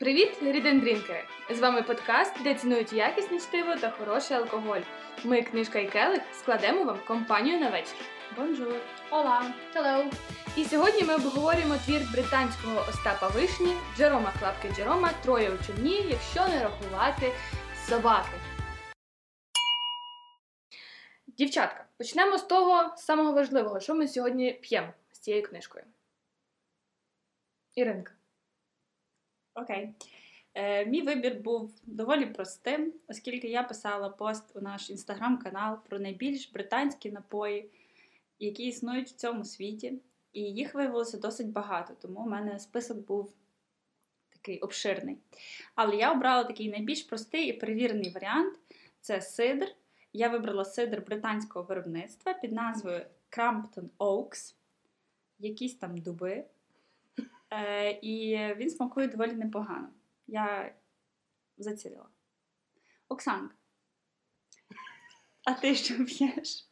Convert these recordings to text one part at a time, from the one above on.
Привіт, рідендрінкери! З вами подкаст, де цінують якісне чтиво та хороший алкоголь. Ми, книжка і келих, складемо вам компанію на вечір. Бонжур! Ола! Hello! І сьогодні ми обговорюємо твір британського Остапа Вишні Джерома Клапки Джерома Троє у човні, якщо не рахувати собаки. Дівчатка, почнемо з того самого важливого, що ми сьогодні п'ємо з цією книжкою. Іринка. Окей. Е, мій вибір був доволі простим, оскільки я писала пост у наш інстаграм-канал про найбільш британські напої, які існують в цьому світі. І їх виявилося досить багато, тому у мене список був такий обширний. Але я обрала такий найбільш простий і перевірений варіант це сидр. Я вибрала сидр британського виробництва під назвою Crampton Oaks, якісь там дуби. Е, і він смакує доволі непогано. Я зацілила. Оксанка. А ти що п'єш?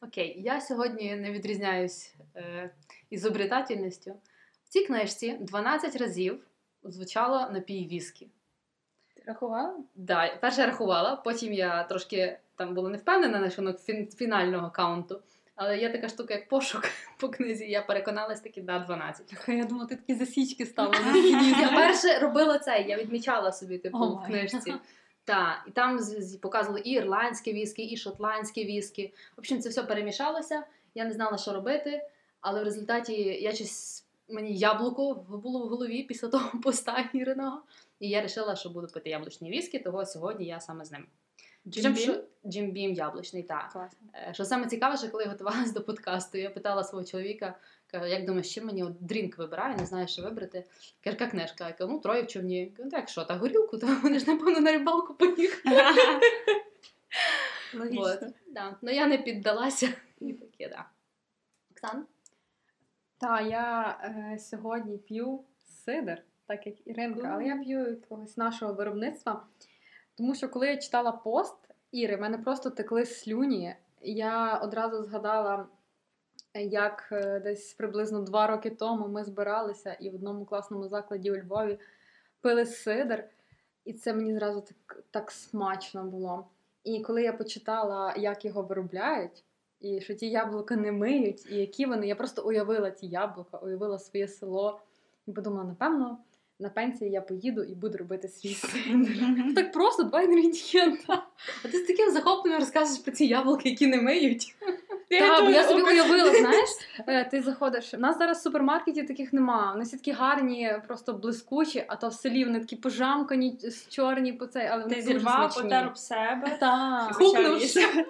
Окей, я сьогодні не відрізняюсь е, ізобретательністю. В цій книжці 12 разів звучало напій віскі. Ти рахувала? Да, перше я рахувала, потім я трошки там була не впевнена на фін- фінального каунту. Але є така штука, як пошук по книзі, я переконалась таки, да, 12. Я думала, ти такі засічки стала Я перше робила це, я відмічала собі, типу, в книжці. Так, і там показували і ірландське віскі, і шотландське віскі. В общем, це все перемішалося. Я не знала, що робити, але в результаті я щось мені яблуко було в голові після того поста Іриного. І я вирішила, що буду пити яблучні віскі, того сьогодні я саме з ним. Причому, що Jim Beam яблучний, так. Класно. Е, Що саме цікаве, що коли я готувалася до подкасту, я питала свого чоловіка, кажу, як думаєш, чим мені от drink вибираю, не знаю, що вибрати. Каже, яка книжка? Я кажу, ну, троє в човні. Кажу, так що, та горілку, то вони ж, напевно, на рибалку поїхали. Логічно. Да. Ну я не піддалася. І таке, да. Оксан? Та, я е, сьогодні п'ю сидр, так як Іринка, але я п'ю якогось нашого виробництва. Тому що коли я читала пост Іри, в мене просто текли слюні. Я одразу згадала, як е, десь приблизно два роки тому ми збиралися і в одному класному закладі у Львові пили сидр, і це мені зразу так, так смачно було. І коли я почитала, як його виробляють, і що ті яблука не миють, і які вони, я просто уявила ті яблука, уявила своє село і подумала, напевно, на пенсії я поїду і буду робити свій сидр. Так просто два інгредієнта. А ти з таким захопленням розказуєш про ці яблуки, які не миють. Так, бо я собі уявила, знаєш, е, ти заходиш. У нас зараз супермаркетів таких нема. Вони всі такі гарні, просто блискучі, а то в селі вони такі пожамкані, чорні по цей, але вони Ти дуже зірвав, смачні. потер об себе. Так. Хукнув їсти.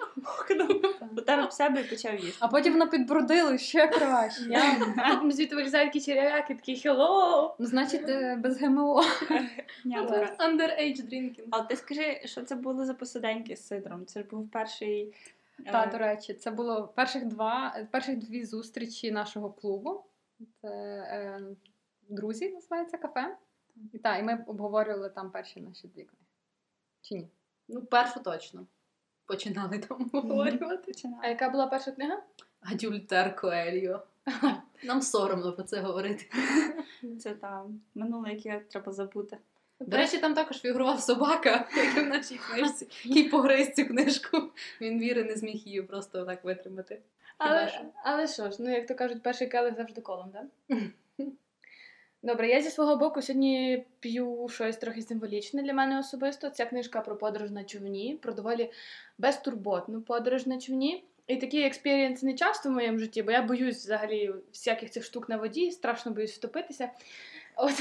Потер об себе і почав їсти. А потім воно підбродило ще краще. Я потім звідти вилізають такі черев'яки, такі hello! Ну, значить, е, без ГМО. Underage drinking. Але ти скажи, що це було за посиденьки з сидром? Це ж був перший. Е, Та, до речі, це було перших два, перших дві зустрічі нашого клубу. Це е, друзі, називається кафе. І так, і ми обговорювали там перші наші дві книги. Чи ні? Ну, першу точно. Починали там говорювати. починав. А яка була перша книга? Адюльтер Коельо. Нам соромно про це говорити. Це там минуле, яке треба забути. До речі, там також фігурував собака, як і в нашій книжці, який погриз цю книжку. Він віри не зміг її просто так витримати. Але, але що ж, ну як то кажуть, перший келих завжди колом, так? Добре, я зі свого боку сьогодні п'ю щось трохи символічне для мене особисто. Ця книжка про подорож на човні, про доволі безтурботну подорож на човні. І такі експірієнси не часто в моєму житті, бо я боюсь взагалі всяких цих штук на воді, страшно боюсь втопитися. От,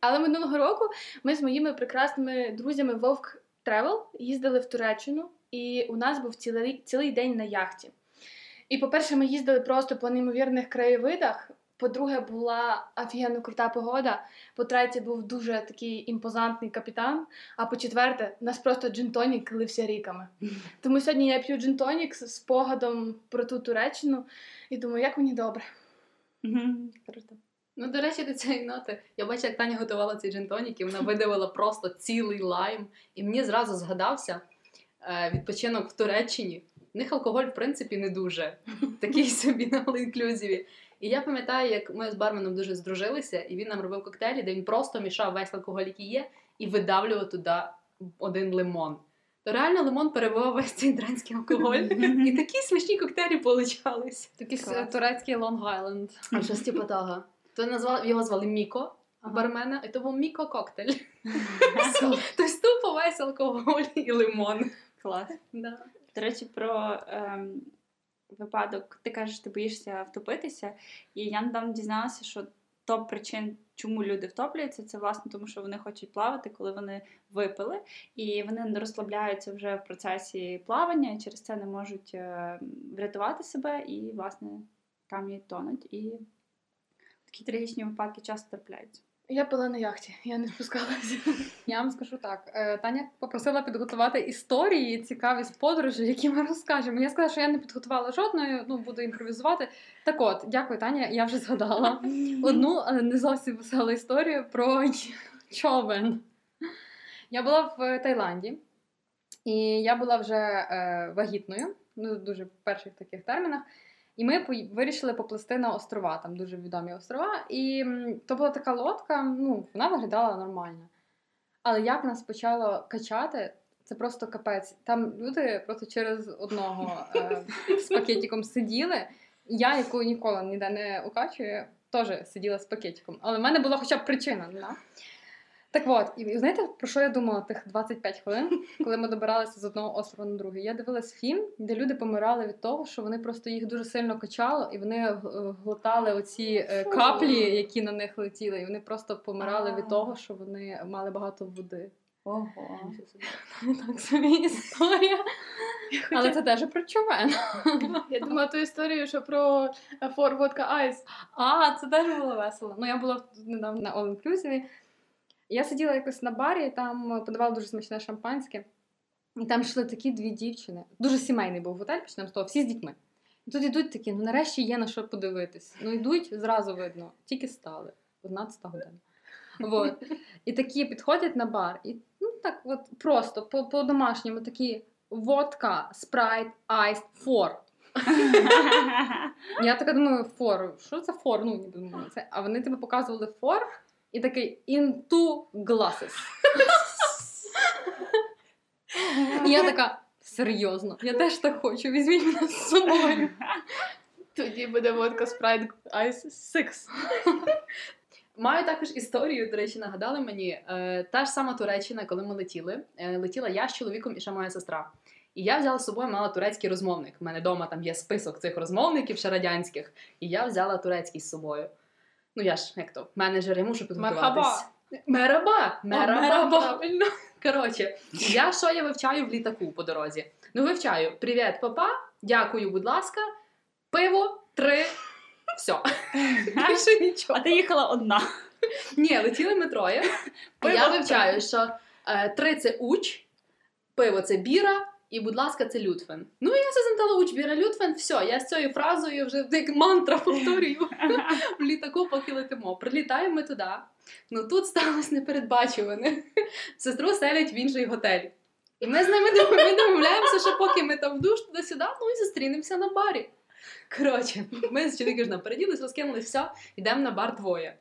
але минулого року ми з моїми прекрасними друзями Вовк Travel їздили в Туреччину, і у нас був цілий, цілий день на яхті. І, по-перше, ми їздили просто по неймовірних краєвидах. По-друге, була офігенно крута погода. По-третє, був дуже такий імпозантний капітан. А по-четверте, нас просто джинтонік лився ріками. Тому сьогодні я п'ю джинтонік з спогадом про ту Туреччину і думаю, як мені добре. Круто. Ну, до речі, до цієї ноти. Я бачила, як Таня готувала цей джинтонік, і вона видавила просто цілий лайм. І мені зразу згадався е, відпочинок в Туреччині. В них алкоголь, в принципі, не дуже. Такий собі на all-inclusive. І я пам'ятаю, як ми з барменом дуже здружилися, і він нам робив коктейлі, де він просто мішав весь алкоголь, який є, і видавлював туди один лимон. То реально лимон перебивав весь цей дранський алкоголь. І такі смачні коктейлі получались. Такий турецький Long Island. А щось типу того. То назвав його звали Міко. Ага. Бармена, і то був Міко коктейль. Тобто тупо весь алкоголь і лимон. Клас. Да. До речі, про ем, випадок, ти кажеш, ти боїшся втопитися, і я недавно дізналася, що топ причин, чому люди втоплюються, це власне тому, що вони хочуть плавати, коли вони випили, і вони не розслабляються вже в процесі плавання, і через це не можуть е, врятувати себе, і власне там і тонуть. І такі трагічні випадки часто трапляються. Я пила на яхті, я не спускалася. Я вам скажу так: е, Таня попросила підготувати історії цікаві з подорожі, які ми розкажемо. Я сказала, що я не підготувала жодної, ну буду імпровізувати. Так от, дякую, Таня. Я вже згадала одну але не зовсім веселу історію про човен. Я була в Таїланді, і я була вже е, вагітною, ну дуже в перших таких термінах. І ми вирішили поплисти на острова, там дуже відомі острова. І то була така лодка, ну, вона виглядала нормально. Але як нас почало качати, це просто капець. Там люди просто через одного е, з пакетиком сиділи. Я, яку ніколи ніде не укачую, теж сиділа з пакетиком. Але в мене була хоча б причина. Да? Так от, і знаєте, про що я думала тих 25 хвилин, коли ми добиралися з одного острова на другий? Я дивилась фільм, де люди помирали від того, що вони просто їх дуже сильно качало, і вони е, глотали оці е, каплі, які на них летіли, і вони просто помирали від того, що вони мали багато води. Ого. Так собі історія. Але це теж про човен. Я думала ту історію, що про Four Vodka Ice. А, це теж було весело. Ну, я була недавно на All Inclusive. Я сиділа якось на барі, там подавали дуже смачне шампанське. І там йшли такі дві дівчини. Дуже сімейний був готель, почнемо з того, всі з дітьми. І тут йдуть такі, ну нарешті є на що подивитись. Ну йдуть, зразу видно, тільки стали. 11 година. Вот. І такі підходять на бар, і ну так от просто по- по-домашньому такі vodka, Sprite, ice, four. Я така думаю, four. Що це four? Ну, ніби думаю, це. А вони тебе показували four і такий in two glasses. І я така, серйозно, я теж так хочу, візьміть мене з собою. Тоді буде водка Sprite Ice 6. Маю також історію, до речі, нагадали мені. Е, та ж сама Туреччина, коли ми летіли. Е, летіла я з чоловіком і ще моя сестра. І я взяла з собою мала турецький розмовник. У мене вдома там є список цих розмовників ще радянських. І я взяла турецький з собою. Ну я ж як то менеджер, я мушу підготуватись. Мераба! Мераба, мераба. правильно. Коротше, я що я вивчаю в літаку по дорозі? Ну, вивчаю привіт, папа, дякую, будь ласка, пиво, три. Все. Більше нічого. А ти їхала одна. Ні, летіли ми троє. Пиво я вивчаю, що е, три це уч, пиво це біра, і, будь ласка, це лютфен. Ну, я все запитала уч, біра, лютфен, все, я з цією фразою вже як мантра повторюю в літаку, поки летимо. Прилітаємо ми туди. Ну тут сталося непередбачуване. Сестру селять в інший готель. І ми з ними ми домовляємося, що поки ми там в душ туди-сюди, ну і зустрінемося на барі. Коротше, ми з чоловіком ж напереділись, розкинули все, йдемо на бар двоє.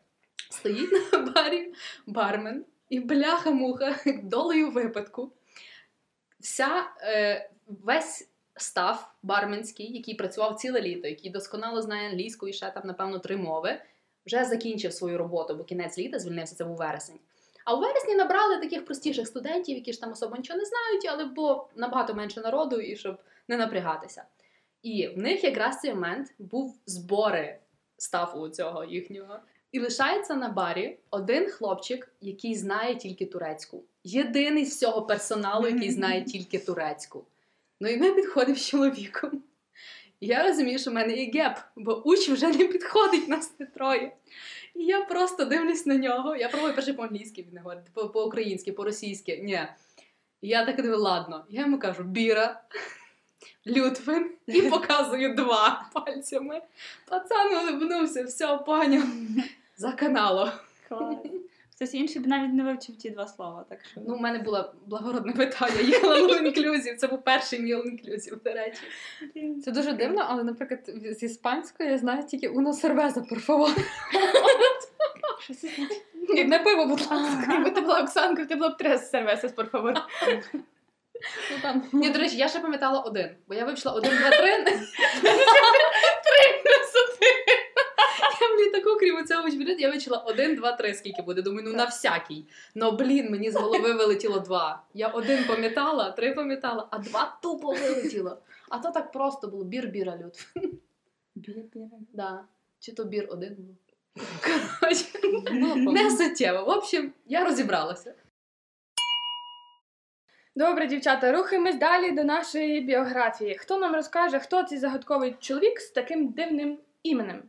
Стоїть на барі бармен і бляха-муха долею випадку. Вся е, весь став барменський, який працював ціле літо, який досконало знає англійську і ще там, напевно, три мови, вже закінчив свою роботу, бо кінець літа звільнився, це був вересень. А у вересні набрали таких простіших студентів, які ж там особо нічого не знають, але було набагато менше народу, і щоб не напрягатися. І в них якраз цей момент був збори стафу цього їхнього. І лишається на барі один хлопчик, який знає тільки турецьку. Єдиний з всього персоналу, який знає тільки турецьку. Ну і ми підходимо з чоловіком. І Я розумію, що в мене є геп, бо уч вже не підходить нас не троє. І я просто дивлюсь на нього. Я пробую перше по-англійськи він не говорить, по- по-українськи, по-російськи. Ні. І я так думаю, ладно. Я йому кажу: біра, Лютвин, і показую два пальцями. Пацан улибнувся, все, поняв. За каналом. Хтось інший б навіть не вивчив ті два слова, так що. Ну, у мене була благородна мета, я їхала в інклюзів. Це був перший мій інклюзів, до речі. Це дуже дивно, але, наприклад, з іспанської я знаю тільки uno cerveza, por favor. Це пиво, будь ласка. Якби ти була Оксанкою, ти була б tres cervezas, por favor. Ну, там. Ні, до речі, я ще пам'ятала один, бо я вивчила один, два, три. Я в літаку, крім цього учбілет, я вивчила один, два, три, скільки буде. Думаю, ну на всякий. Ну, блін, мені з голови вилетіло два. Я один пам'ятала, три пам'ятала, а два тупо вилетіло. А то так просто було. Бір біра люд. Біля-біля. Да. Чи то бір один був. Коротше, не суттєво. В общем, я розібралася. Добре, дівчата, рухаємось далі до нашої біографії. Хто нам розкаже, хто цей загадковий чоловік з таким дивним іменем?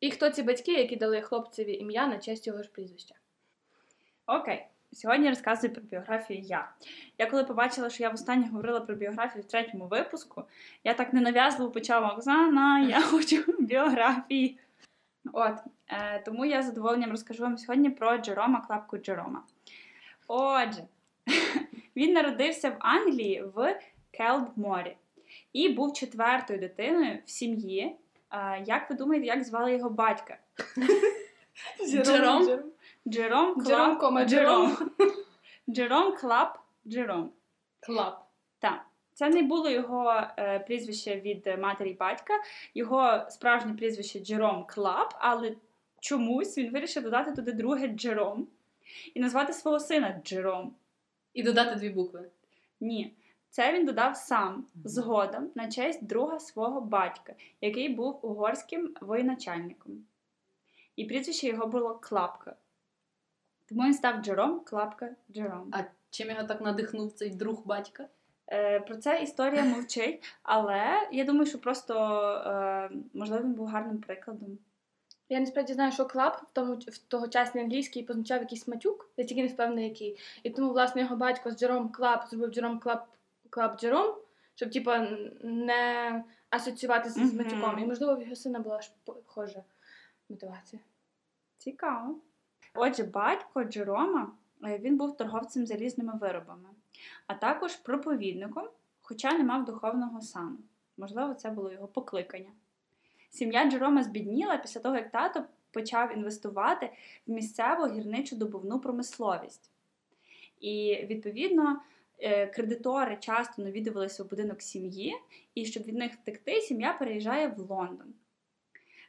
І хто ці батьки, які дали хлопцеві ім'я на честь його ж прізвища? Окей. Сьогодні розказую про біографію я. Я коли побачила, що я востаннє говорила про біографію в третьому випуску, я так ненав'язливо почала Оксана, я хочу біографії. От, е, тому я з задоволенням розкажу вам сьогодні про Джерома, клапку Джерома. Отже, він народився в Англії в Келдморі і був четвертою дитиною в сім'ї. Як ви думаєте, як звали його батька? Джером? Джером Клап Джером, Джером. Джером Клап Джером. Клап. Так. Це не було його е, прізвище від матері батька, його справжнє прізвище Джером Клап, але чомусь він вирішив додати туди друге Джером і назвати свого сина Джером. І додати дві букви. Ні. Це він додав сам згодом на честь друга свого батька, який був угорським воєначальником. І прізвище його було Клапка. Тому він став Джером Клапка Джером. А чим його так надихнув цей друг батька? Е, Про це історія мовчить, але я думаю, що просто е, можливо він був гарним прикладом. Я насправді знаю, що клап в тому в тогочасній англійській позначав якийсь матюк, я тільки не впевнена який. І тому, власне, його батько з Джером Клап зробив Джером Клап Клап Джером, щоб типа не асоціюватися з матюком. І можливо в його сина була ж похожа мотивація. Цікаво. Отже, батько Джерома е, він був торговцем залізними виробами, а також проповідником, хоча не мав духовного сану. Можливо, це було його покликання. Сім'я Джерома збідніла після того, як тато почав інвестувати в місцеву гірничо-добувну промисловість. І, відповідно, кредитори часто навідувалися у будинок сім'ї, і щоб від них втекти, сім'я переїжджає в Лондон.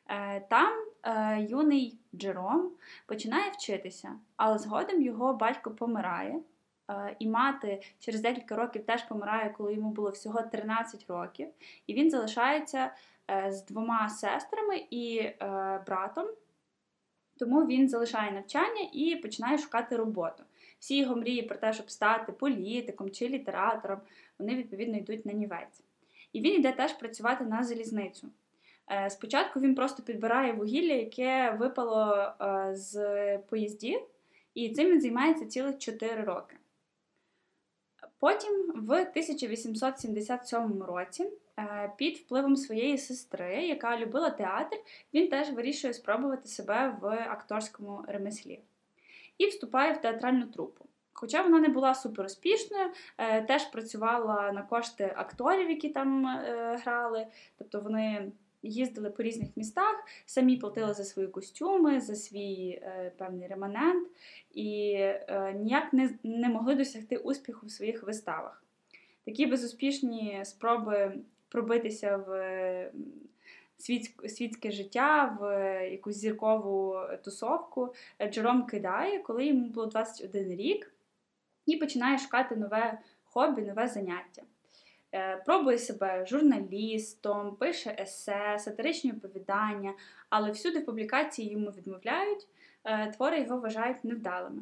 Е, Там е, юний Джером починає вчитися, але згодом його батько помирає, е, і мати через декілька років теж помирає, коли йому було всього 13 років. І він залишається е, з двома сестрами і е, братом. Тому він залишає навчання і починає шукати роботу. Всі його мрії про те, щоб стати політиком чи літератором, вони відповідно йдуть на нівець. І він йде теж працювати на залізницю. Е, Спочатку він просто підбирає вугілля, яке випало е, з поїздів, і цим він займається цілих 4 роки. Потім, в 1877 році, е, під впливом своєї сестри, яка любила театр, він теж вирішує спробувати себе в акторському ремеслі і вступає в театральну трупу. Хоча вона не була суперуспішною, е, теж працювала на кошти акторів, які там е, грали, тобто вони їздили по різних містах, самі платили за свої костюми, за свій е, певний реманент і е, ніяк не, не могли досягти успіху в своїх виставах. Такі безуспішні спроби пробитися в світське життя, в е, якусь зіркову тусовку е, Джером кидає, коли йому було 21 рік, і починає шукати нове хобі, нове заняття. Е, Пробує себе журналістом, пише есе, сатиричні оповідання, але всюди в публікації йому відмовляють, е, твори його вважають невдалими.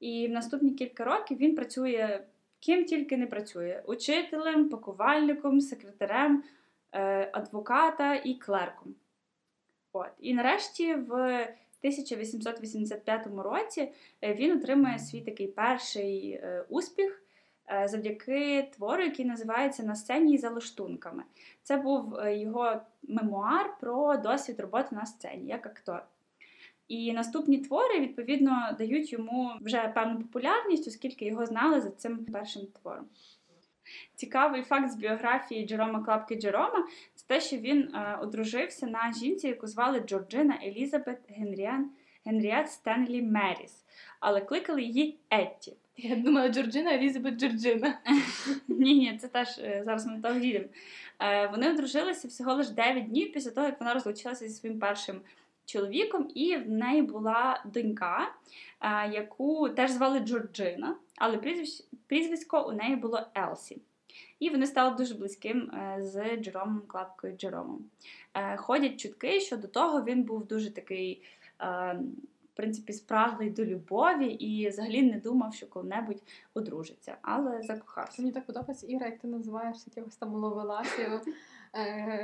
І в наступні кілька років він працює ким тільки не працює: учителем, пакувальником, секретарем, е, адвоката і клерком. От. І нарешті в 1885 році е, він отримує свій такий перший е, успіх е, завдяки твору, який називається На сцені за лаштунками. Це був е, його мемуар про досвід роботи на сцені як актор. І наступні твори, відповідно, дають йому вже певну популярність, оскільки його знали за цим першим твором. Цікавий факт з біографії Джерома Клапки Джерома це те, що він е, одружився на жінці, яку звали Джорджина Елізабет Генріан, Генріет Стенлі Меріс, але кликали її Етті. Я думала, Джорджина, Елізабет Джорджина. Ні, ні, це теж е, зараз ми того дійдемо. Е, Вони одружилися всього лише 9 днів після того, як вона розлучилася зі своїм першим чоловіком, і в неї була донька, яку теж звали Джорджина, але прізвисько у неї було Елсі. І вони стали дуже близьким е, з Джеромом Клапкою Джеромом. Е, Ходять чутки, що до того він був дуже такий. е, В принципі, спраглий до любові і взагалі не думав, що коли-небудь одружиться, але закохався. Мені так подобається, Іра, як ти називаєш якихось там ловеласів,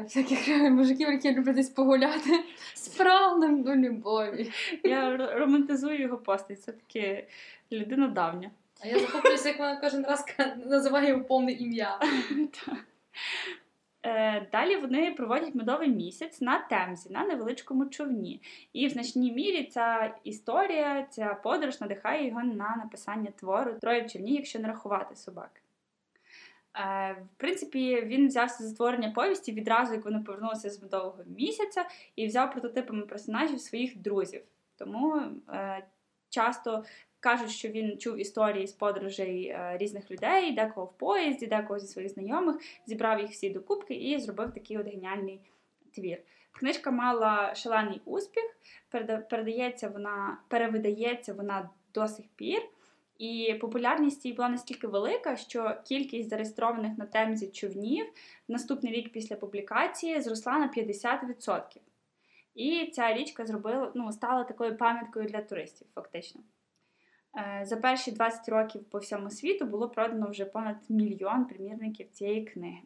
всяких мужиків, які люблять десь погуляти з прагнем до любові. Я романтизую його постать, це таки людина давня. А я захоплююся, як вона кожен раз називає його повне ім'я. Е, Далі вони проводять медовий місяць на Темзі, на невеличкому човні. І в значній мірі ця історія, ця подорож надихає його на написання твору Троє в човні, якщо не рахувати собак. Е, В принципі, він взявся за створення повісті відразу, як вони повернулися з медового місяця, і взяв прототипами персонажів своїх друзів. Тому е, часто кажуть, що він чув історії з подорожей е, різних людей, декого в поїзді, декого зі своїх знайомих, зібрав їх всі докупки і зробив такий от геніальний твір. Книжка мала шалений успіх, передається вона, перевидається вона до сих пір. І популярність її була настільки велика, що кількість зареєстрованих на темзі човнів в наступний рік після публікації зросла на 50%. І ця річка зробила, ну, стала такою пам'яткою для туристів, фактично. Е, За перші 20 років по всьому світу було продано вже понад мільйон примірників цієї книги.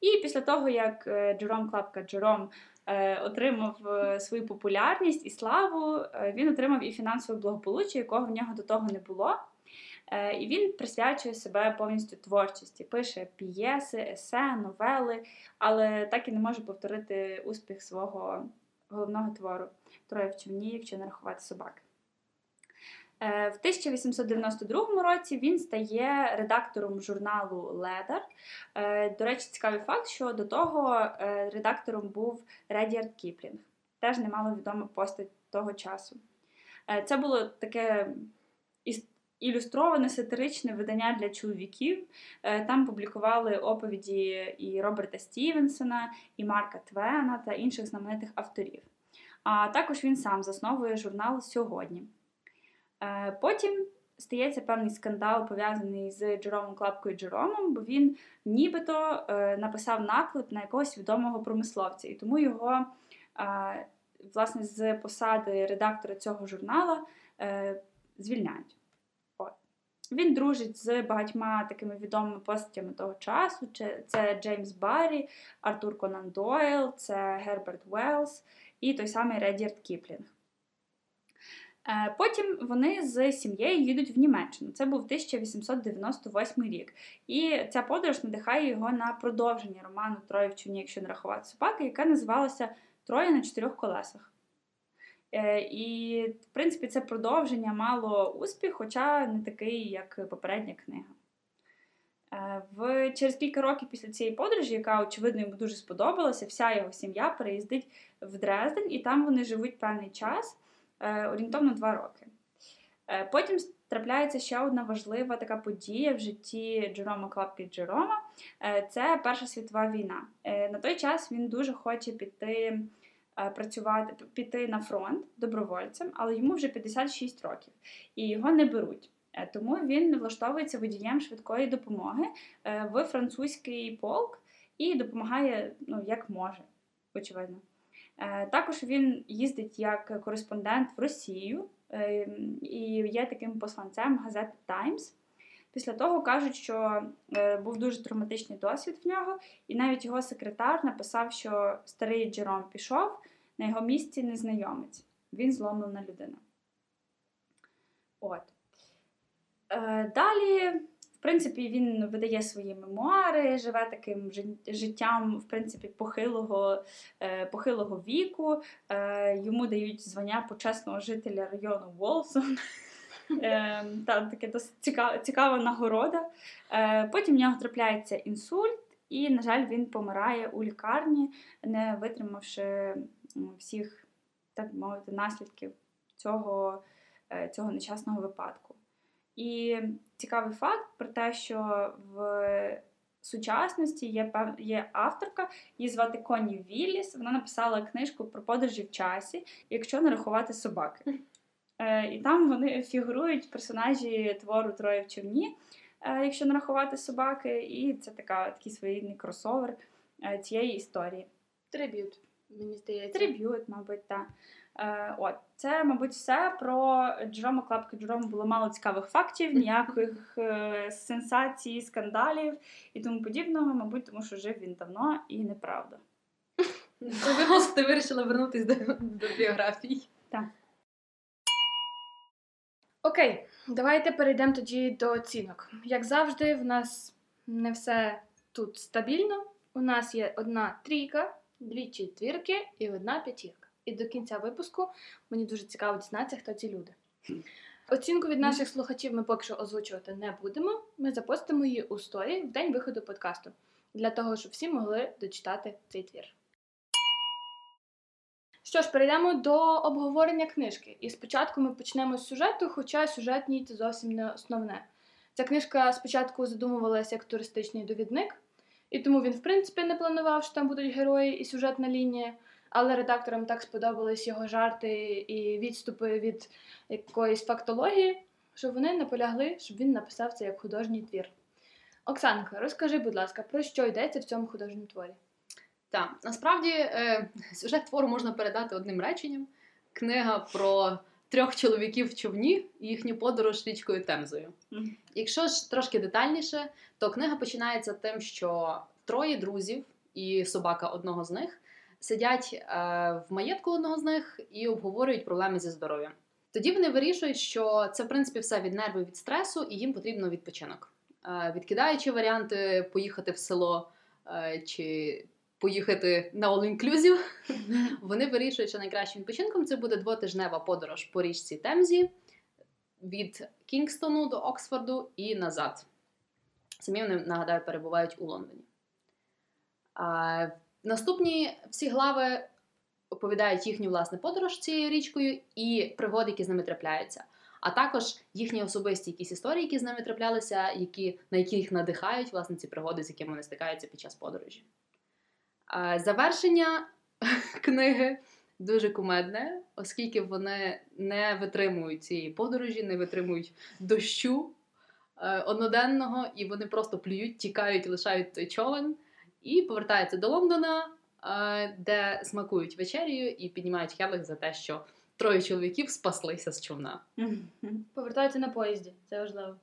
І після того, як е, Джером Клапка Джером е, отримав свою популярність і славу, він отримав і фінансове благополуччя, якого в нього до того не було. І він присвячує себе повністю творчості, пише п'єси, есе, новели, але так і не може повторити успіх свого головного твору Троє в човні, якщо не рахувати собак. Е, В 1892 році він стає редактором журналу Ледар. Е, До речі, цікавий факт, що до того е, редактором був Редіард Кіплінг, теж немало відома постать того часу. Це було таке ілюстроване сатиричне видання для чоловіків. Там публікували оповіді і Роберта Стівенсона, і Марка Твена та інших знаменитих авторів. А також він сам засновує журнал сьогодні. Е, Потім стається певний скандал, пов'язаний з Джеромом Клапкою Джеромом, бо він нібито е, написав наклеп на якогось відомого промисловця, і тому його е, власне з посади редактора цього журнала звільняють. Він дружить з багатьма такими відомими постатями того часу. Це Джеймс Баррі, Артур Конан Дойл, це Герберт Уеллс і той самий Редіард Кіплінг. Е, Потім вони з сім'єю їдуть в Німеччину. Це був 1898 рік. І ця подорож надихає його на продовження роману Троє в човні, якщо не рахувати собаки, яка називалася Троє на чотирьох колесах. Е, І, в принципі, це продовження мало успіх, хоча не такий, як попередня книга. Е, В, через кілька років після цієї подорожі, яка, очевидно, йому дуже сподобалася, вся його сім'я переїздить в Дрезден, і там вони живуть певний час, орієнтовно два роки. Е, Потім трапляється ще одна важлива така подія в житті Джерома Клапки Джерома. Е, Це Перша світова війна. Е, На той час він дуже хоче піти е, працювати, піти на фронт добровольцем, але йому вже 56 років і його не беруть. Е, Тому він влаштовується водієм швидкої допомоги е, в французький полк і допомагає ну, як може, очевидно. Е, Також він їздить як кореспондент в Росію е, і є таким посланцем газети Times. Після того кажуть, що е, був дуже травматичний досвід в нього, і навіть його секретар написав, що старий Джером пішов, на його місці незнайомець. Він зломлена людина. От. Далі, В принципі, він видає свої мемуари, живе таким життям, в принципі, похилого, е, похилого віку. Е, йому дають звання почесного жителя району Волсон. Е, Там таке досить цікава, цікава нагорода. Потім в нього трапляється інсульт, і, на жаль, він помирає у лікарні, не витримавши всіх, так би мовити, наслідків цього, цього нещасного випадку. І цікавий факт про те, що в сучасності є пев... є авторка, її звати Коні Вілліс. Вона написала книжку про подорожі в часі, якщо не рахувати собаки. Е, і там вони фігурують персонажі твору Троє в човні, е, якщо не рахувати собаки, і це така, такий своєрідний кросовер е, цієї історії. Tribute, мені здається. Tribute, мабуть, так. Е, от, це, мабуть, все про Джерома Клапки Джерома було мало цікавих фактів, ніяких е, сенсацій, скандалів і тому подібного, мабуть, тому що жив він давно і неправда. Цей випуск ти вирішила вернутися до, до біографій. Окей, давайте перейдемо тоді до оцінок. Як завжди, в нас не все тут стабільно. У нас є одна трійка, дві четвірки і одна п'ятірка. І до кінця випуску мені дуже цікаво дізнатися, хто ці люди. Оцінку від наших слухачів ми поки що озвучувати не будемо. Ми запостимо її у сторі в день виходу подкасту для того, щоб всі могли дочитати цей твір. Що ж, перейдемо до обговорення книжки. І спочатку ми почнемо з сюжету, хоча сюжет ні це зовсім не основне. Ця книжка спочатку задумувалася як туристичний довідник, і тому він, в принципі, не планував, що там будуть герої і сюжетна лінія. Але редакторам так сподобались його жарти і відступи від якоїсь фактології, що вони наполягли, щоб він написав це як художній твір. Оксанка, розкажи, будь ласка, про що йдеться в цьому художньому творі? Так, насправді е, сюжет твору можна передати одним реченням. Книга про трьох чоловіків в човні і їхню подорож річкою Темзою. Якщо ж трошки детальніше, то книга починається тим, що троє друзів і собака одного з них сидять е, в маєтку одного з них і обговорюють проблеми зі здоров'ям. Тоді вони вирішують, що це в принципі все від нервів від стресу, і їм потрібно відпочинок. Е, відкидаючи варіанти поїхати в село е, чи поїхати на all-inclusive, вони вирішують, що найкращим відпочинком це буде двотижнева подорож по річці Темзі від Кінгстону до Оксфорду і назад. Самі вони, нагадаю, перебувають у Лондоні. Наступні всі глави оповідають їхню власне подорож цією річкою і пригоди, які з ними трапляються. А також їхні особисті якісь історії, які з ними траплялися, які, на які їх надихають власне ці пригоди, з якими вони стикаються під час подорожі. Завершення книги дуже кумедне, оскільки вони не витримують цієї подорожі, не витримують дощу е, одноденного, і вони просто плюють, тікають, лишають той човен і повертаються до Лондона, е, де смакують вечерію і піднімають келих за те, що троє чоловіків спаслися з човна. Повертаються на поїзді, це важливо.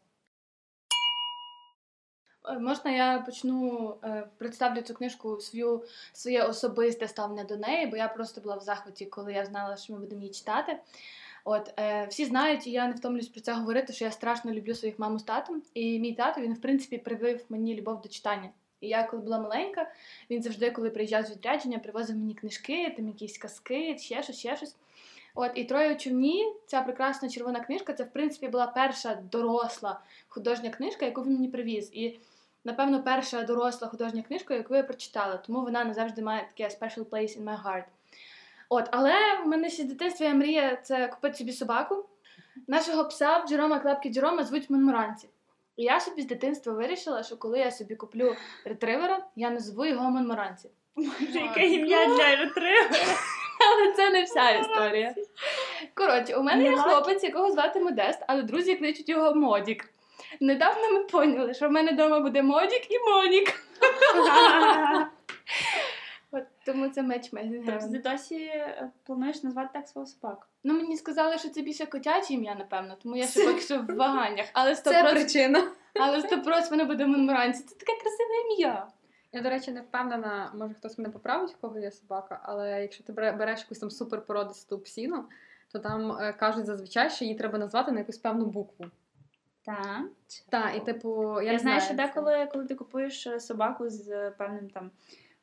Е, Можна я почну е, представлю цю книжку свою, своє особисте ставлення до неї, бо я просто була в захваті, коли я знала, що ми будемо її читати. От е, всі знають, і я не втомлюсь про це говорити, що я страшно люблю своїх маму з татом. І мій тато він, в принципі, привив мені любов до читання. І я, коли була маленька, він завжди, коли приїжджав з відрядження, привозив мені книжки, там якісь казки, ще щось, ще щось. От і троє у човні, ця прекрасна червона книжка, це в принципі була перша доросла художня книжка, яку він мені привіз. І напевно перша доросла художня книжка, яку я прочитала, тому вона назавжди має таке special place in my heart. От, але в мене ще з дитинства є мрія це купити собі собаку. Нашого пса в Джерома Клепки Джерома звуть Монморанці. І я собі з дитинства вирішила, що коли я собі куплю ретривера, я назву його Монморанці. Яке ім'я для ретривера. Але це не вся історія. Коротше, у мене є хлопець, якого звати Модест, але друзі кличуть його Модік. Недавно ми поняли, що в мене вдома буде Модік і Монік. От тому це меч Тобто ти досі е, плануєш назвати так свого собаку? Ну мені сказали, що це більше котяче ім'я, напевно, тому я ще поки що в ваганнях. Але Це 100%, причина. але 100% воно буде Монморанці. Це таке красиве ім'я. Я, до речі, не впевнена, може хтось мене поправить, в кого є собака, але якщо ти береш якусь там суперпородисту псіну, то там е, кажуть зазвичай, що її треба назвати на якусь певну букву. Так. Так, і типу, я, Я, не знаю, що це. деколи, коли ти купуєш е, собаку з е, певним там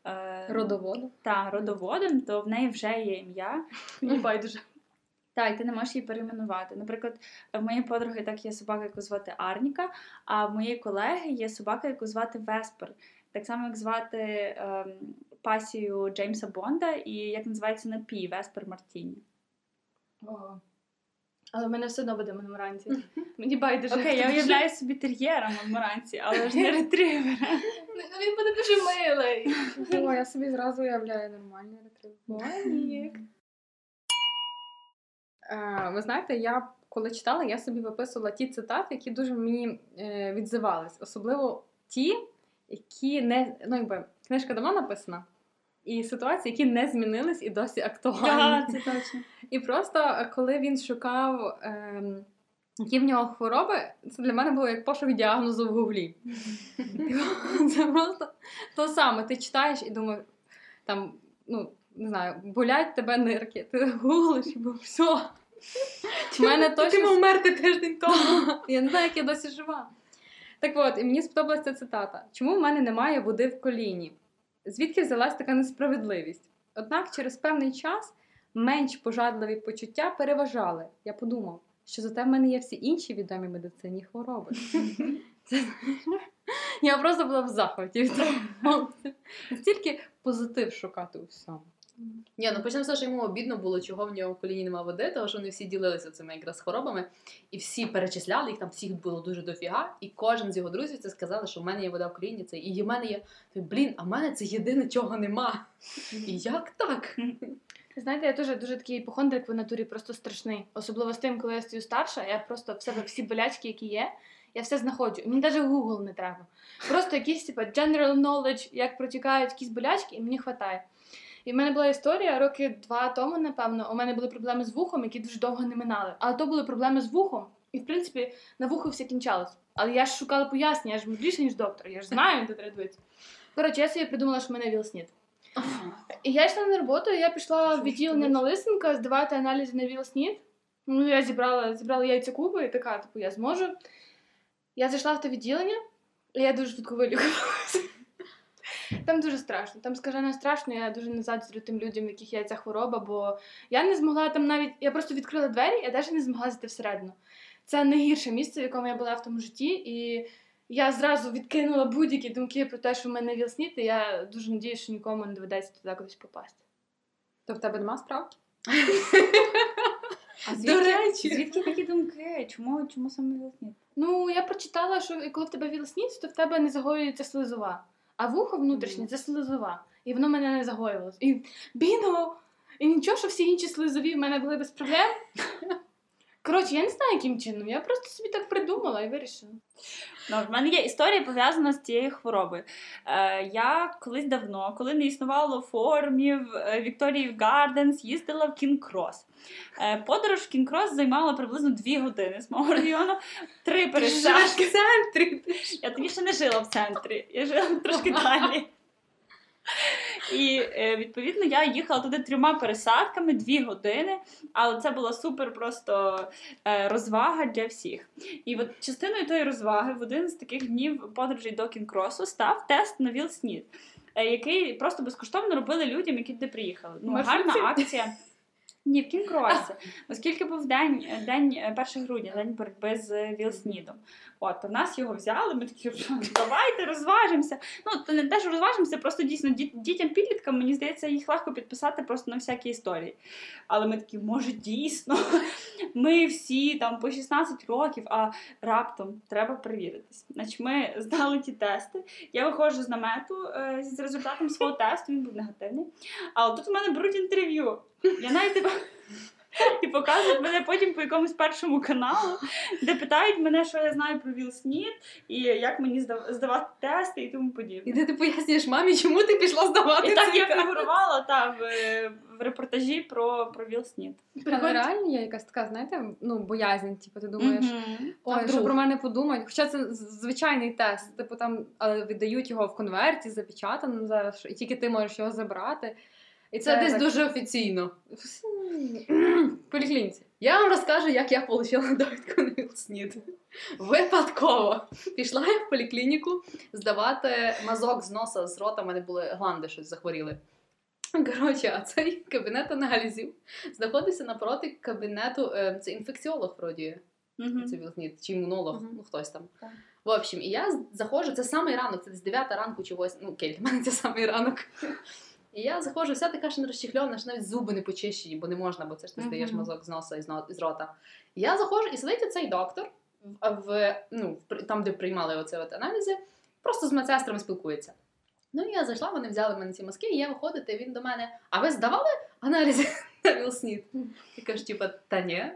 е, родоводу. та, родоводом, то в неї вже є ім'я. Мені байдуже. Так, і ти не можеш її перейменувати. Наприклад, в моєї подруги так є собака, яку звати Арніка, а в моєї колеги є собака, яку звати Веспер. Так само, як звати ем, пасію Джеймса Бонда і як називається напій Веспер Мартіні. Ого. Але в мене все одно буде монморанці. Мені байдуже. Окей, я уявляю собі тер'єра Монморанці, але ж не ретривера. Ну, Він буде дуже милий. О, я собі зразу уявляю нормальний ретрив. Е, Ви знаєте, я коли читала, я собі виписувала ті цитати, які дуже мені е, відзивались. Особливо ті, які не. Ну, якби книжка давно написана, і ситуації, які не змінились і досі актуальні. Так, це точно. І просто е, коли він шукав, ем, які в нього хвороби, це для мене було як пошук діагнозу в гуглі. Це просто то саме. Ти читаєш і думаєш, там, ну, не знаю, болять тебе нирки, ти гуглиш бо все. В мене точно вмерти тиждень тому. я не знаю, як я досі жива. Так от, і мені сподобалася ця цитата. Чому в мене немає води в коліні? Звідки взялась така несправедливість? Однак через певний час менш пожадливі почуття переважали. Я подумав, що зате в мене є всі інші відомі медицині хвороби. Я просто була в захваті. Настільки позитив шукати у всьому. Ні, ну почнемо з того, що йому обідно було, чого в нього в коліні нема води, тому що вони всі ділилися цими якраз хворобами, і всі перечисляли, їх там всіх було дуже дофіга, і кожен з його друзів це сказали, що в мене є вода в коліні, це і в мене є. Блін, а в мене це єдине, чого нема. І як так? Знаєте, я теж дуже такий іпохондрик в натурі просто страшний. Особливо з тим, коли я стою старша, я просто в себе всі болячки, які є, я все знаходжу. Мені навіть Google не треба. Просто якісь типу, general knowledge, як протікають якісь болячки, і мені вистачає. І в мене була історія роки два тому, напевно. У мене були проблеми з вухом, які дуже довго не минали. Але то були проблеми з вухом, і в принципі на вухо все кінчалось. Але я ж шукала пояснення, я ж мудріша, ніж доктор, я ж знаю, де треба дивитися. Коротше, я собі придумала, що в мене ВІЛ-СНІД. І я йшла на роботу, і я пішла в відділення на Лисенка здавати аналізи на ВІЛ-СНІД. Ну, я зібрала, зібрала яйця куби і така, типу, я зможу. Я зайшла в те відділення, і я дуже швидко вилікувалася. Там дуже страшно. Там скажено страшно, я дуже не заздрю тим людям, в яких є ця хвороба, бо я не змогла там навіть. Я просто відкрила двері, я навіть не змогла зайти всередину. Це найгірше місце, в якому я була в тому житті, і я зразу відкинула будь-які думки про те, що в мене вілсніт, і я дуже надіюся, що нікому не доведеться туди кудись попасти. То в тебе нема справки? А До речі. звідки такі думки? Чому, чому саме вілсніт? Ну, я прочитала, що коли в тебе вілсніт, то в тебе не загоюється слизова. А вухо внутрішнє це слизова. І воно мене не загоювалось. І біно! І нічого, що всі інші слизові в мене були без проблем. Коротше, я не знаю, яким чином. Я просто собі так придумала і вирішила. Ну, в мене є історія пов'язана з цією хворобою. Е, я колись давно, коли не існувало форумів, е, Вікторії Гарденс, їздила в Кінг-Крос. Е, подорож в Кінг-Крос займала приблизно дві години з мого району, три пересадки. в центрі. Я тоді ще не жила в центрі, я жила трошки далі. І е, відповідно я їхала туди трьома пересадками, дві години, але це була супер просто е, розвага для всіх. І от частиною тої розваги в один з таких днів подорожей до Кінкросу став тест на ВІЛ-СНІД, е, який просто безкоштовно робили людям, які туди приїхали. Ну, гарна акція. Ні, в Кінкросі. Оскільки був день, день е, 1 грудня, день боротьби з ВІЛ-СНІДом. От, то в нас його взяли, ми такі, «Що, давайте розважимося. Ну, то не те, що розважимося, просто дійсно дітям підліткам, мені здається, їх легко підписати просто на всякі історії. Але ми такі, може, дійсно, ми всі там по 16 років, а раптом треба перевіритись. Значить, ми здали ті тести. Я виходжу з намету е, з результатом свого тесту, він був негативний. Але тут у мене беруть інтерв'ю. Я навіть типу, і показують мене потім по якомусь першому каналу, де питають мене, що я знаю про ВІЛ-СНІД, і як мені здав- здавати тести і тому подібне. І де ти пояснюєш мамі, чому ти пішла здавати І так я фігурувала та, в, в репортажі про, про ВІЛ-СНІД. Але реально є якась така, знаєте, ну, боязнь, типу, ти думаєш. Мгм. Ой, що про мене подумають. Хоча це звичайний тест, типу там але віддають його в конверті, запечатаним зараз, і тільки ти можеш його забрати. І Це десь так- дуже офіційно. в поліклініці. Я вам розкажу, як я отримала довідку на ВІЛ-СНІД. Випадково пішла я в поліклініку здавати мазок з носа, з рота, в мене були гланди щось захворіли. Коротше, а цей кабінет аналізів знаходиться напроти кабінету, е, це інфекціолог вроді, Мгм. це Вілкніт, чи імунолог, Мгм. ну хтось там. В общем, і я заходжу, це самий ранок, це десь 9 ранку чи 8, ну кель, для мене це самий ранок. І я заходжу, вся така ж не розчехльона, що навіть зуби не почищені, бо не можна, бо це ж ти здаєш мазок з носа і з, рота. І я заходжу, і сидить оцей доктор в, ну, там, де приймали оце от аналізи, просто з медсестрами спілкується. Ну, і я зайшла, вони взяли в мене ці мазки, і я виходити, він до мене. А ви здавали аналізи на Вілснід? Я кажу, типа, та ні.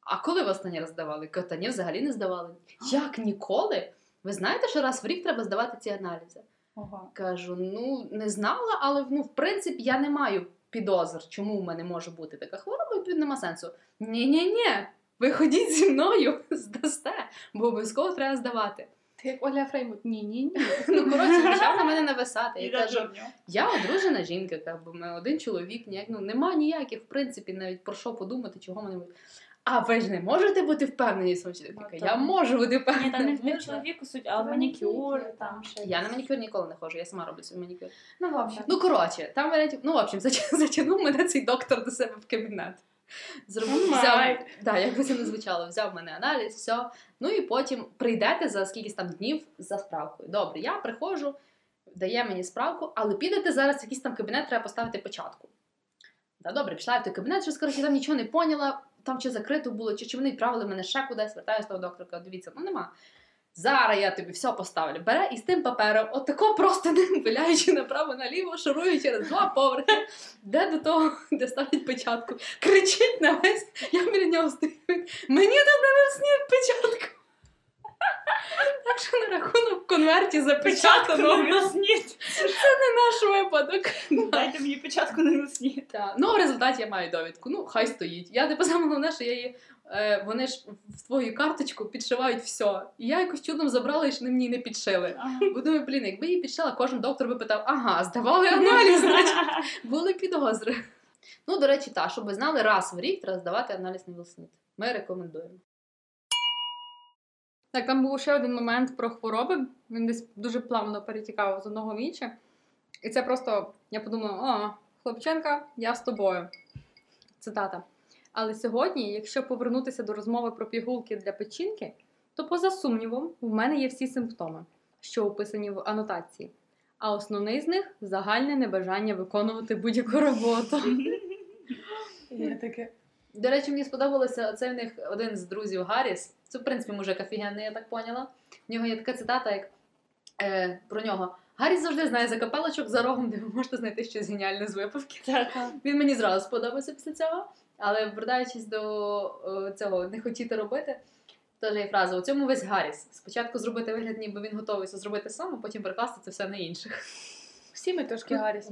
А коли ви останній раз здавали? Кажу, та ні, взагалі не здавали. Як ніколи? Ви знаєте, що раз в рік треба здавати ці аналізи? Ого. Кажу, ну не знала, але ну, в принципі я не маю підозр, чому в мене може бути така хвороба, і нема сенсу. Ні, ні, ні. Ви ходіть зі мною, здасте, бо обов'язково треба здавати. Ти як Оля Фреймут. Ні, ні, ні. Ну, коротше, почав на мене нависати. Я кажу, я одружена жінка, ми один чоловік, ніяк, ну нема ніяких, в принципі, навіть про що подумати, чого мене. А ви ж не можете бути впевнені в своєму чоловіку? Я можу бути Ні, впевнена. там не в чоловіку суть, а в манікюр, там ще. Я на манікюр ніколи не ходжу, я сама роблю свій манікюр. Ну, в общем. Ну, коротше, там варіантів. Ну, в общем, затягнув мене цей доктор до себе в кабінет. Зробив, Oh взяв, да, як би це не звучало, взяв мене аналіз, все. Ну і потім прийдете за скількись там днів за справкою. Добре, я приходжу, дає мені справку, але підете зараз в якийсь там кабінет, треба поставити початку. Да, добре, пішла я в той кабінет, щось коротше, там нічого не поняла, там чи закрито було, чи, чи вони відправили мене ще кудись, вертаюся до доктора, кажу, дивіться, ну нема. Зараз я тобі все поставлю. Бере і з тим папером, отако просто ним виляючи направо наліво, шарує через два поверхи, де до того, де ставить печатку. Кричить на весь, я біля нього стою. Мені тут не сніг печатку. Так що на рахунок в конверті запечатано. Вілснід. Наш випадок. Дайте мені початку на Вілснід. Так. Ну, в результаті я маю довідку. Ну, хай стоїть. Я типу саме головне, що я її. Е, вони ж в твою карточку підшивають все. І я якось чудом забрала і ще мені не підшили. Бо думаю, блін, якби її підшила, кожен доктор би питав: ага, здавали аналіз, значить, були підозри. Ну, до речі, так, щоб ви знали, раз в рік треба здавати аналіз на Вілснід. Ми рекомендуємо. Так, там був ще один момент про хвороби. Він десь дуже плавно перетікав з одного в інше. І це просто я подумала: о, хлопченка, я з тобою. Цитата. Але сьогодні, якщо повернутися до розмови про пігулки для печінки, то, поза сумнівом, в мене є всі симптоми, що описані в анотації. А основний з них загальне небажання виконувати будь-яку роботу. Я таке. До речі, мені сподобалося це в них один з друзів Гарріс. Це, в принципі, мужик офігенний, я так поняла. В нього є така цитата, як е, про нього. Гарріс завжди знає закапелочок за рогом, де ви можете знайти щось геніальне з випавки. Він мені зразу сподобався після цього. Але вертаючись до о, цього не хотіти робити, теж є фраза: у цьому весь Гарріс. Спочатку зробити вигляд, ніби він готовий це зробити сам, а потім перекласти це все на інших. Всі ми трошки Гарріс.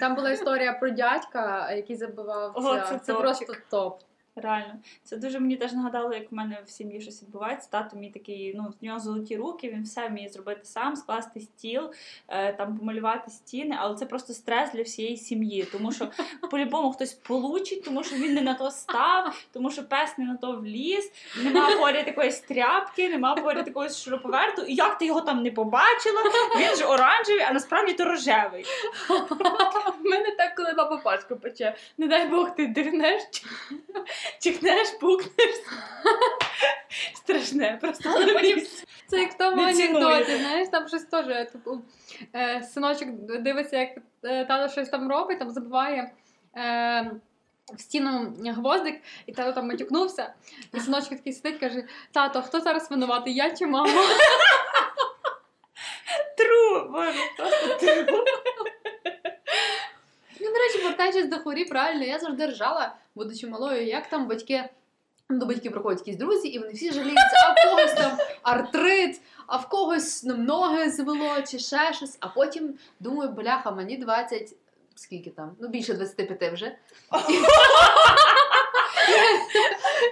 Там була історія про дядька, який забивав. Це, це це просто топ. Реально, це дуже мені теж нагадало, як в мене в сім'ї щось відбувається. Тато мій такий, ну в нього золоті руки, він все вміє зробити сам, скласти стіл, е, там помалювати стіни, але це просто стрес для всієї сім'ї, тому що по-любому хтось получить, тому що він не на то став, тому що пес не на то вліз, нема поряд якоїсь тряпки, нема поряд якогось шуруповерту. І як ти його там не побачила? Він ж оранжевий, а насправді то рожевий. В мене так, коли баба пачку пече. Не дай Бог, ти дивнеш, чихнеш, пукнеш. Страшне, просто Але потім Це як в тому анекдоті, знаєш, там щось теж, типу, е, синочок дивиться, як е, тато щось там робить, там забиває е, в стіну гвоздик, і тато там матюкнувся. І синочок такий сидить, каже: Тато, хто зараз винуватий, я чи мама? тру, боже, просто тру. Ну, до речі, повертаючись до хворіб, правильно, я завжди ржала, будучи малою, як там батьки. До батьків приходять якісь друзі, і вони всі жаліються, а в когось там артрит, а в когось ну, ноги звело, чи ще щось. А потім думаю, бляха, мені 20, скільки там? Ну, більше 25 вже.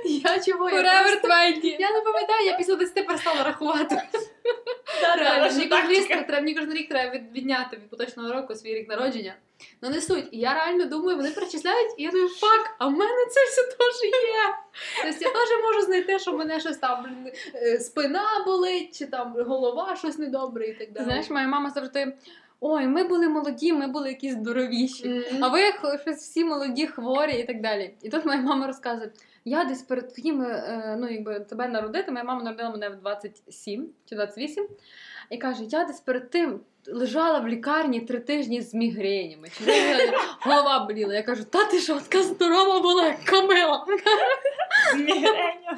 Я чого? Forever 20. я не пам'ятаю, я після 10 перестала рахувати. Реально, мені кожен рік, треба, відняти від поточного року свій рік народження. Ну не суть. І я реально думаю, вони перечисляють, і я думаю, фак, а в мене це все теж є. Тобто я теж можу знайти, що в мене щось там е, спина болить, чи там голова щось недобре і так далі. знаєш, моя мама завжди. Ой, ми були молоді, ми були якісь здоровіші. Мгм. А ви щось всі молоді, хворі і так далі. І тут моя мама розказує: я десь перед твоїми, е, ну якби тебе народити, моя мама народила мене в 27 чи 28, і каже: я десь перед тим лежала в лікарні три тижні з мігренями. Чи голова боліла. Я кажу, та ти що, така здорова була, як камила. З мігренью.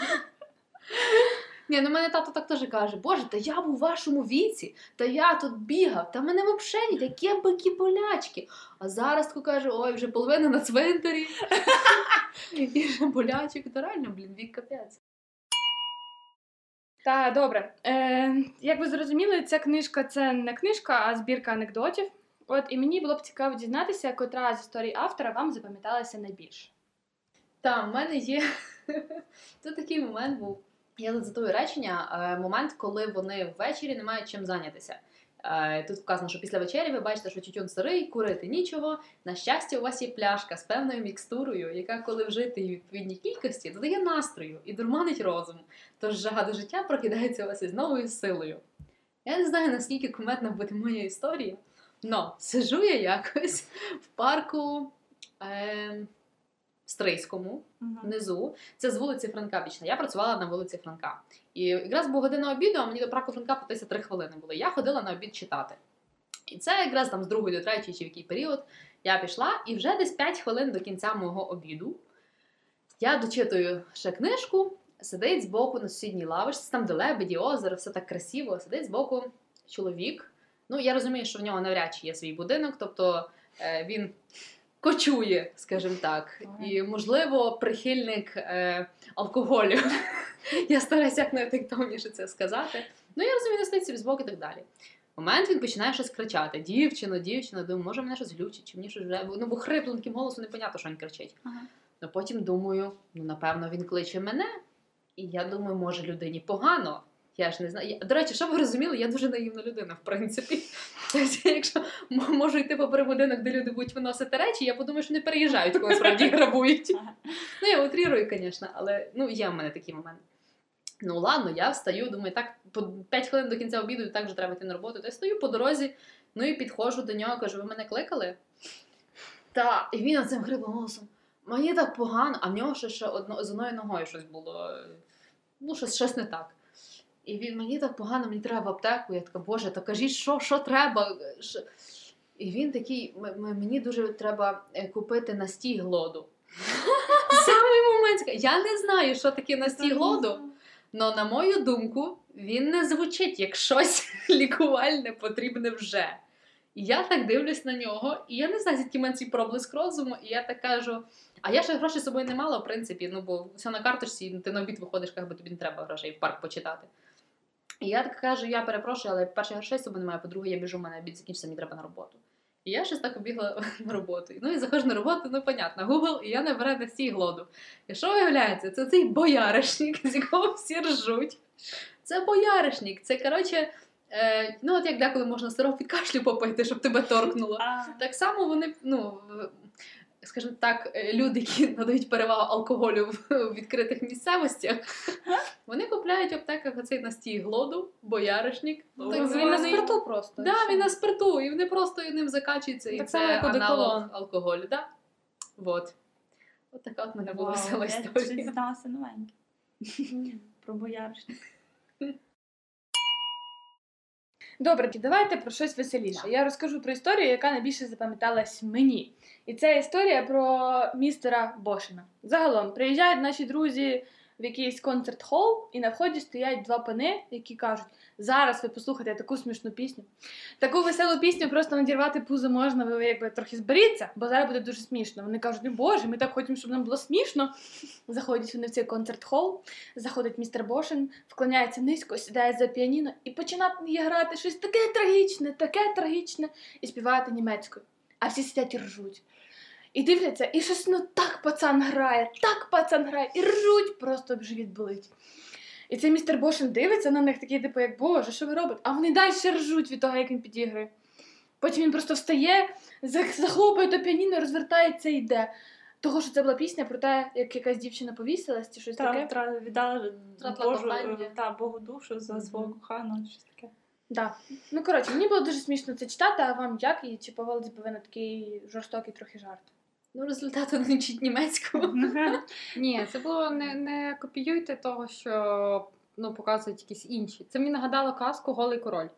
Ні, ну мене тато так теж каже: Боже, та я був у вашому віці, та я тут бігав, та мене взагалі ні, такі бики болячки. А зараз тако каже, ой, вже половина на цвинтарі. І вже болячок, та реально, блін, вік капець. Та добре. Е, як ви зрозуміли, ця книжка це не книжка, а збірка анекдотів. От і мені було б цікаво дізнатися, котра з історій автора вам запам'яталася найбільше. Та, в мене є. Тут такий момент був. Я зацитую речення, е, момент, коли вони ввечері не мають чим зайнятися. Е, Тут вказано, що після вечері ви бачите, що тютюн сирий, курити нічого. На щастя, у вас є пляшка з певною мікстурою, яка, коли вжити її в відповідній кількості, додає настрою і дурманить розум. Тож жага до життя прокидається у вас із новою силою. Я не знаю, наскільки куметна буде моя історія, але сижу я якось в парку е, Стрийському, внизу. Це з вулиці Франка бічна. Я працювала на вулиці Франка. І якраз була година обіду, а мені до парку Франка потися три хвилини було. Я ходила на обід читати. І це якраз там з другої до третьої чи в який період я пішла, і вже десь 5 хвилин до кінця мого обіду я дочитую ще книжку, сидить збоку на сусідній лавочці, там де лебеді, озеро, все так красиво. Сидить збоку чоловік. Ну, я розумію, що в нього навряд чи є свій будинок, тобто е, він кочує, скажімо так, і, можливо, прихильник е, алкоголю. Я стараюся як найефективніше це сказати. Ну, я розумію, стоїть собі збоку і так далі. В момент він починає щось кричати: дівчино, дівчино, думаю, може мене щось глючить, чи мені щось вже. Ну, бо хриплим голосом непонятно, що він кричить. Ага. Ну потім думаю, ну напевно, він кличе мене. І я думаю, може людині погано. Я ж не знаю. Я- До речі, щоб ви розуміли, я дуже наївна людина, в принципі. Тобто, якщо можу йти попри будинок, де люди будуть виносити речі, я подумаю, що не переїжджають, коли справді грабують. Ну, я утрірую, звісно, але ну, є в мене такі моменти. Ну ладно, я встаю, думаю, так, по 5 хвилин до кінця обіду, і так вже треба йти на роботу. То я стою по дорозі, ну і підходжу до нього, кажу, ви мене кликали? Та, і він цим хриплим голосом. Мені так погано, а в нього ще, ще одно, з одною ногою щось було. Ну, щось, щось не так. І він мені так погано, мені треба в аптеку. Я така, боже, то кажіть, що, що треба? Що? І він такий, «М- м- мені дуже треба е, купити настій глоду. Самий момент. Я не знаю, що таке настій глоду, але на мою думку, він не звучить як щось лікувальне потрібне вже. І я так дивлюсь на нього, і я не знаю, звідки мене цей проблиск розуму, і я так кажу. А я ще грошей з собою не мала, в принципі, ну бо все на карточці, ти на обід виходиш, як би тобі не треба грошей в парк почитати. І я так кажу: я перепрошую, але перше грошей з собою немає, по-друге, я біжу, в мене обід закінчиться, мені треба на роботу. І я щось так побігла на роботу. Ну і заходжу на роботу, ну понятно, Google, і я набираю на стій глоду. І що виявляється? Це цей бояришник, з якого всі ржуть. Це бояришник. Це, коротше, е, ну от як деколи можна сироп від кашлю попити, щоб тебе торкнуло. А, Так само вони, ну, скажімо так, е, люди, які надають перевагу алкоголю в відкритих місцевостях, вони купляють в аптеках оцей настій глоду, бояришник. Ну, так він на спирту просто. Да, він на спирту, і вони просто ним закачуються, і Так це як аналог алкоголю. Да? Вот. От така от мене була весела Я історія. дізналася новеньке. Про бояришник. Добре, давайте про щось веселіше. Я розкажу про історію, яка найбільше запам'яталась мені. І це історія про містера Бошина. Загалом приїжджають наші друзі в якийсь концерт-хол, і на вході стоять два пани, які кажуть: зараз ви послухаєте таку смішну пісню. Таку веселу пісню просто надірвати пузо можна, ви якби трохи зберіться, бо зараз буде дуже смішно. Вони кажуть, ну боже, ми так хочемо, щоб нам було смішно. Заходять вони в цей концерт-хол, заходить містер Бошин, вклоняється низько, сідає за піаніно і починає грати щось таке трагічне, таке трагічне, і співати німецькою. А всі сидять і ржуть. І дивляться, і щось ну так пацан грає, так пацан грає, і ржуть, просто живіт болить. І цей містер Бошин дивиться на них такий, типу, як Боже, що ви робите? А вони далі ржуть від того, як він підігрує. Потім він просто встає, зах- захлопує то піаніно, розвертається і йде. Того, що це була пісня про те, як якась дівчина повісилась чи щось Та, таке. тра- віддала Божу, та, Богу душу за свого коханого, щось таке. Да. Ну коротше, мені було дуже смішно це читати, а вам як? І чи повелись би ви на такий жорстокий трохи жарт? Ну, результат не вчить німецьку. Ні, це було не, не копіюйте того, що ну, показують якісь інші. Це мені нагадало казку Голий король.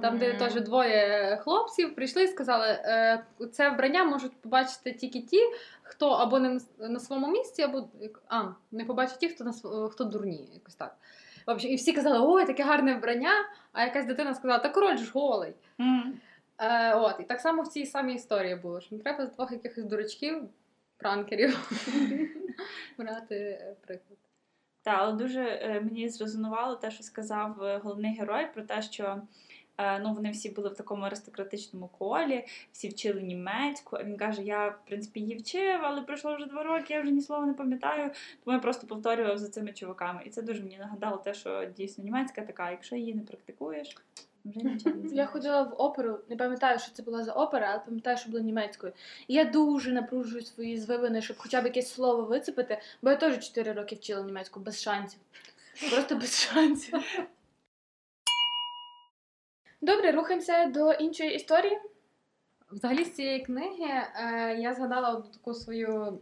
Там, де теж двоє хлопців прийшли і сказали, е, це вбрання можуть побачити тільки ті, хто або не на- на своєму місці, або а, не побачать ті, хто на хто дурні, якось так. І всі казали, ой, таке гарне вбрання, а якась дитина сказала, та король ж голий. Мгм. Е, от, і так само в цій самій історії було, що не треба з двох якихось дурачків, пранкерів брати е, приклад. Так, але дуже е, мені зрезонувало те, що сказав е, головний герой, про те, що ну, вони всі були в такому аристократичному колі, всі вчили німецьку. Він каже: я, в принципі, її вчив, але пройшло вже два роки, я вже ні слова не пам'ятаю. Тому я просто повторював за цими чуваками. І це дуже мені нагадало те, що дійсно німецька така, якщо її не практикуєш, вже нічого не Я ходила в оперу, не пам'ятаю, що це була за опера, але пам'ятаю, що була німецькою. І я дуже напружую свої звивини, щоб хоча б якесь слово вицепити, бо я теж 4 роки вчила німецьку без шансів. Просто без шансів. Добре, рухаємося до іншої історії. Взагалі з цієї книги е, я згадала одну таку свою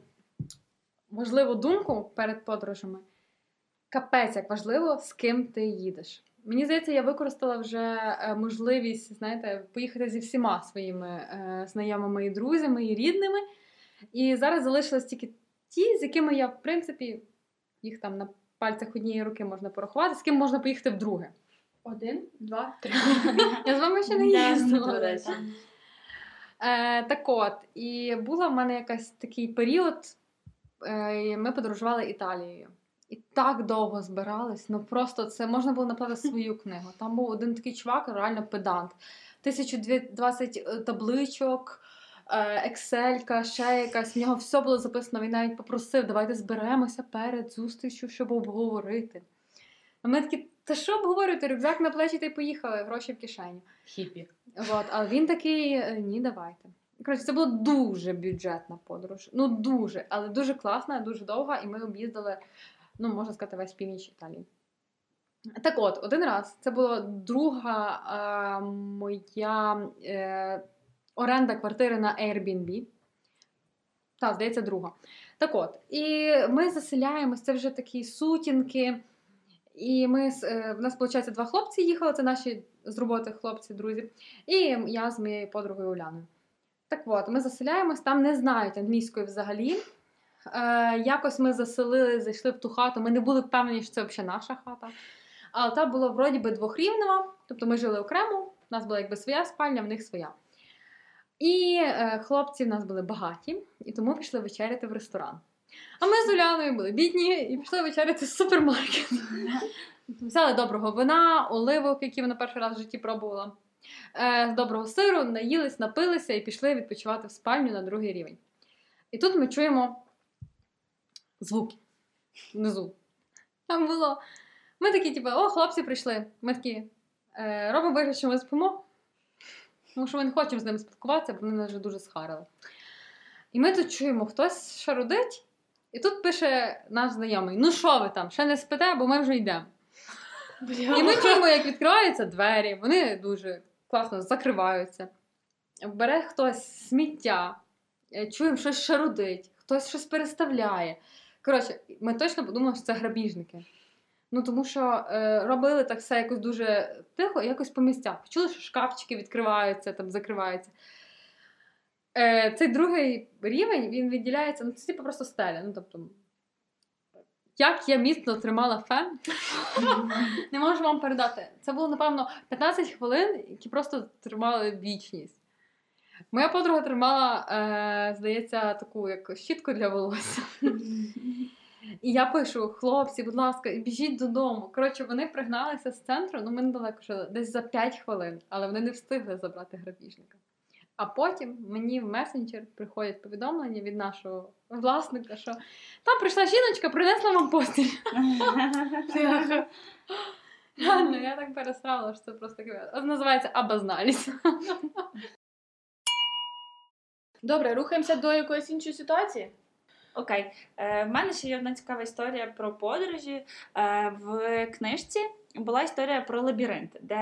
важливу думку перед подорожами. Капець, як важливо, з ким ти їдеш. Мені здається, я використала вже е, можливість, знаєте, поїхати зі всіма своїми е, знайомими і друзями, і рідними. І зараз залишились тільки ті, з якими я, в принципі, їх там на пальцях однієї руки можна порахувати, з ким можна поїхати вдруге. Один, два, три. Я з вами ще не їздила. Е, так от, і була в мене якась такий період, ми подорожували Італією. І так довго збирались, ну просто це можна було написати свою книгу. Там був один такий чувак, реально педант. 1020 табличок, е, Excel, ще якась. В нього все було записано. Він навіть попросив, давайте зберемося перед зустрічю, щоб обговорити. А ми такі, та що обговорювати? Рюкзак на плечі та й поїхали, гроші в кишені. Хіпі. От, а він такий, е, ні, давайте. Коротше, це була дуже бюджетна подорож. Ну, дуже, але дуже класна, дуже довга, і ми об'їздили, ну, можна сказати, весь північ Італії. Так от, один раз це була друга е, моя е, оренда квартири на Airbnb. Так, здається, друга. Так от, і ми заселяємось, це вже такі сутінки. І ми е, в нас, виходить, два хлопці їхали, це наші з роботи хлопці, друзі. І я з моєю подругою Уляною. Так от, ми заселяємось, там не знають англійської взагалі. Е, якось ми заселили, зайшли в ту хату. Ми не були впевнені, що це взагалі наша хата. Але та була вроді би двохрівнева, тобто ми жили окремо, у нас була якби своя спальня, в них своя. І е, хлопці в нас були багаті, і тому пішли вечеряти в ресторан. А ми з Уляною були бідні і пішли вечеряти в супермаркет. Взяли доброго вина, оливок, які вона перший раз в житті пробувала. Е, з доброго сиру, наїлись, напилися і пішли відпочивати в спальню на другий рівень. І тут ми чуємо звуки внизу. Там було. Ми такі, типу, о, хлопці прийшли. Ми такі е, робимо вигляд, що ми спимо. Тому що ми не хочемо з ними спілкуватися, бо вони нас вже дуже схарили. І ми тут чуємо, хтось шарудить, і тут пише наш знайомий: Ну що ви там, ще не спите, бо ми вже йдемо. І ми чуємо, як відкриваються двері, вони дуже класно закриваються. Бере хтось сміття, е, чуємо, щось шарудить, хтось щось переставляє. Коротше, ми точно подумали, що це грабіжники. Ну, тому що е, робили так все якось дуже тихо, якось по місцях. Почули, що шкафчики відкриваються, там закриваються. Е, цей другий рівень він відділяється, ну це типу просто стеля. Ну, тобто, як я міцно тримала фен, не можу вам передати. Це було, напевно, 15 хвилин, які просто тримали вічність. Моя подруга тримала, е, здається, таку як щітку для волосся. І я пишу: хлопці, будь ласка, біжіть додому. Коротше, вони пригналися з центру, ну ми недалеко жили, десь за 5 хвилин, але вони не встигли забрати грабіжника. А потім мені в месенджер приходять повідомлення від нашого власника, що там прийшла жіночка, принесла вам постіль. Реально, я так пересрала, що це просто. Називається абазналіс. Добре, рухаємося до якоїсь іншої ситуації. Окей, е, в мене ще є одна цікава історія про подорожі. Е, в книжці була історія про лабіринт, де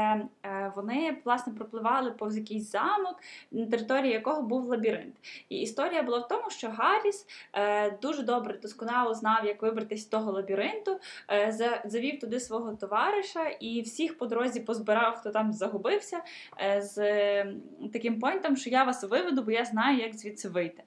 е, вони власне пропливали повз якийсь замок, на території якого був лабіринт. І історія була в тому, що Гарріс е, дуже добре досконало знав, як вибратися з того лабіринту, е, за- завів туди свого товариша і всіх по дорозі позбирав, хто там загубився, з таким поінтом, що я вас виведу, бо я знаю, як звідси вийти.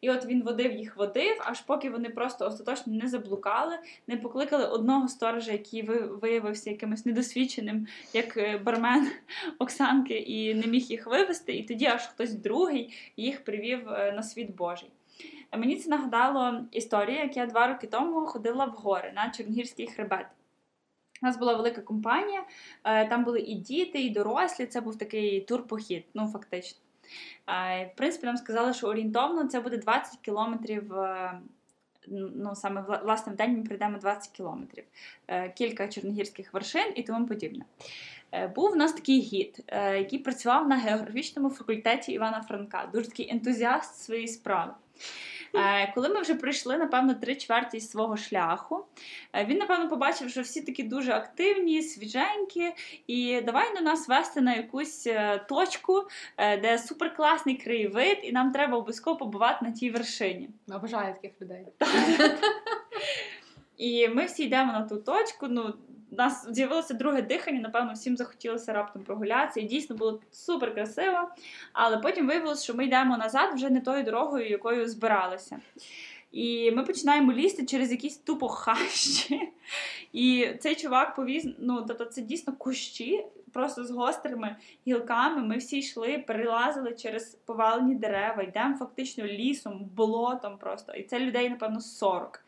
І от він водив їх водив, аж поки вони просто остаточно не заблукали, не покликали одного сторожа, який виявився якимось недосвідченим, як е, бармен Оксанки, і не міг їх вивести. І тоді аж хтось другий їх привів е, на світ Божий. Мені це нагадало історію, як я два роки тому ходила в гори на Чорногірський хребет. У нас була велика компанія, е, там були і діти, і дорослі. Це був такий турпохід, ну фактично. В принципі, нам сказали, що орієнтовно це буде 20 кілометрів. е, Ну, саме власне в день ми прийдемо 20 кілометрів, Е, кілька чорногірських вершин і тому подібне. Е, Був у нас такий гід, який працював на географічному факультеті Івана Франка, дуже такий ентузіаст своєї справи. Е, Коли ми вже пройшли, напевно, три чверті свого шляху, е, він, напевно, побачив, що всі такі дуже активні, свіженькі, і давай на нас вести на якусь е, точку, де суперкласний краєвид, і нам треба обов'язково побувати на тій вершині. Обожаю таких людей. І ми всі йдемо на ту точку. Ну, у нас з'явилося друге дихання, напевно, всім захотілося раптом прогулятися. І дійсно було супер красиво. Але потім виявилося, що ми йдемо назад вже не тою дорогою, якою збиралися. І ми починаємо лізти через якісь тупо хащі. І цей чувак повіз, ну тобто це дійсно кущі, просто з гострими гілками. Ми всі йшли, перелазили через повалені дерева, йдемо фактично лісом, болотом просто. І це людей, напевно, 40.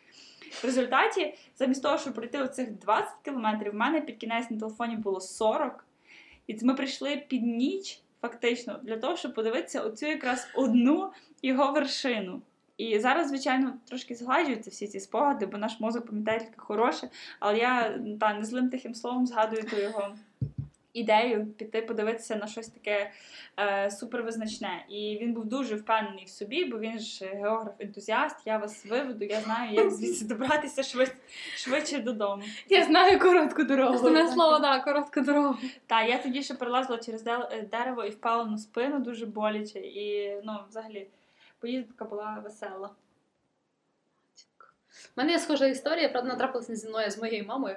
В результаті, замість того, щоб пройти оцих 20 кілометрів, в мене під кінець на телефоні було 40. І ми прийшли під ніч, фактично, для того, щоб подивитися оцю якраз одну його вершину. І зараз, звичайно, трошки згладжуються всі ці спогади, бо наш мозок пам'ятає тільки хороше, але я та, не злим тихим словом згадую ту його ідею піти подивитися на щось таке е, супервизначне. І він був дуже впевнений в собі, бо він ж географ-ентузіаст, я вас виведу, я знаю, як звідси добратися швид, швидше додому. Я знаю коротку дорогу. Основне слово, так, коротка дорога. Та я тоді ще перелазила через е, дерево і впала на спину дуже боляче. І ну, взагалі, поїздка була весела. У мене є схожа історія, правда, натрапилася зі мною з моєю мамою.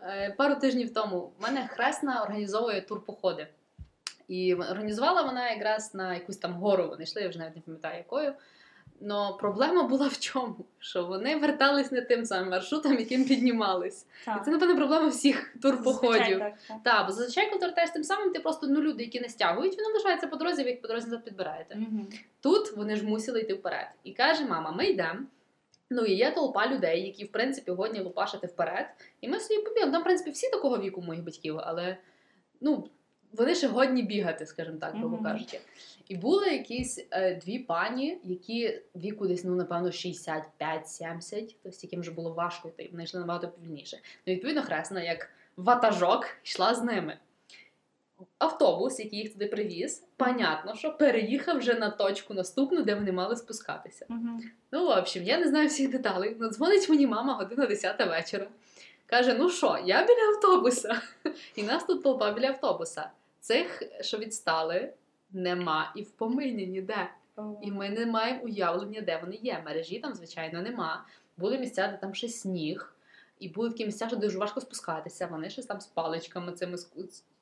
Е, Пару тижнів тому в мене хресна організовує турпоходи. І організувала вона якраз на якусь там гору. Вони йшли, я вже навіть не пам'ятаю якою. Но проблема була в чому? Що вони вертались не тим самим маршрутом, яким піднімались. І це, напевно, проблема всіх турпоходів. Зазвичай так, так. Так, бо зазвичай, коли ти вертаєш тим самим, ти просто ну, люди, які не стягують, вони лишаються по дорозі, ви їх по дорозі назад підбираєте. Мгм. Тут вони ж мусили йти вперед. І каже мама: ми йдемо. Ну і є толпа людей, які в принципі годні лупашити вперед. І ми собі побігли. Там, в принципі, всі такого віку моїх батьків, але ну, вони ще годні бігати, скажімо так, грубо кажучи. І були якісь е, дві пані, які віку десь, ну, напевно, 65-70, тобто яким вже було важко йти, вони йшли набагато повільніше. Ну, відповідно, хресна, як ватажок, йшла з ними. Автобус, який їх туди привіз, понятно, що переїхав вже на точку наступну, де вони мали спускатися. Мгм. Ну, в общем, я не знаю всіх деталей. Ну, дзвонить мені мама година 10 вечора. Каже: ну що, я біля автобуса. І нас тут толпа біля автобуса. Цих, що відстали, нема і в помині ніде. І ми не маємо уявлення, де вони є. Мережі там, звичайно, нема. Були місця, де там ще сніг, і були такі місця, що дуже важко спускатися. Вони щось там з паличками цими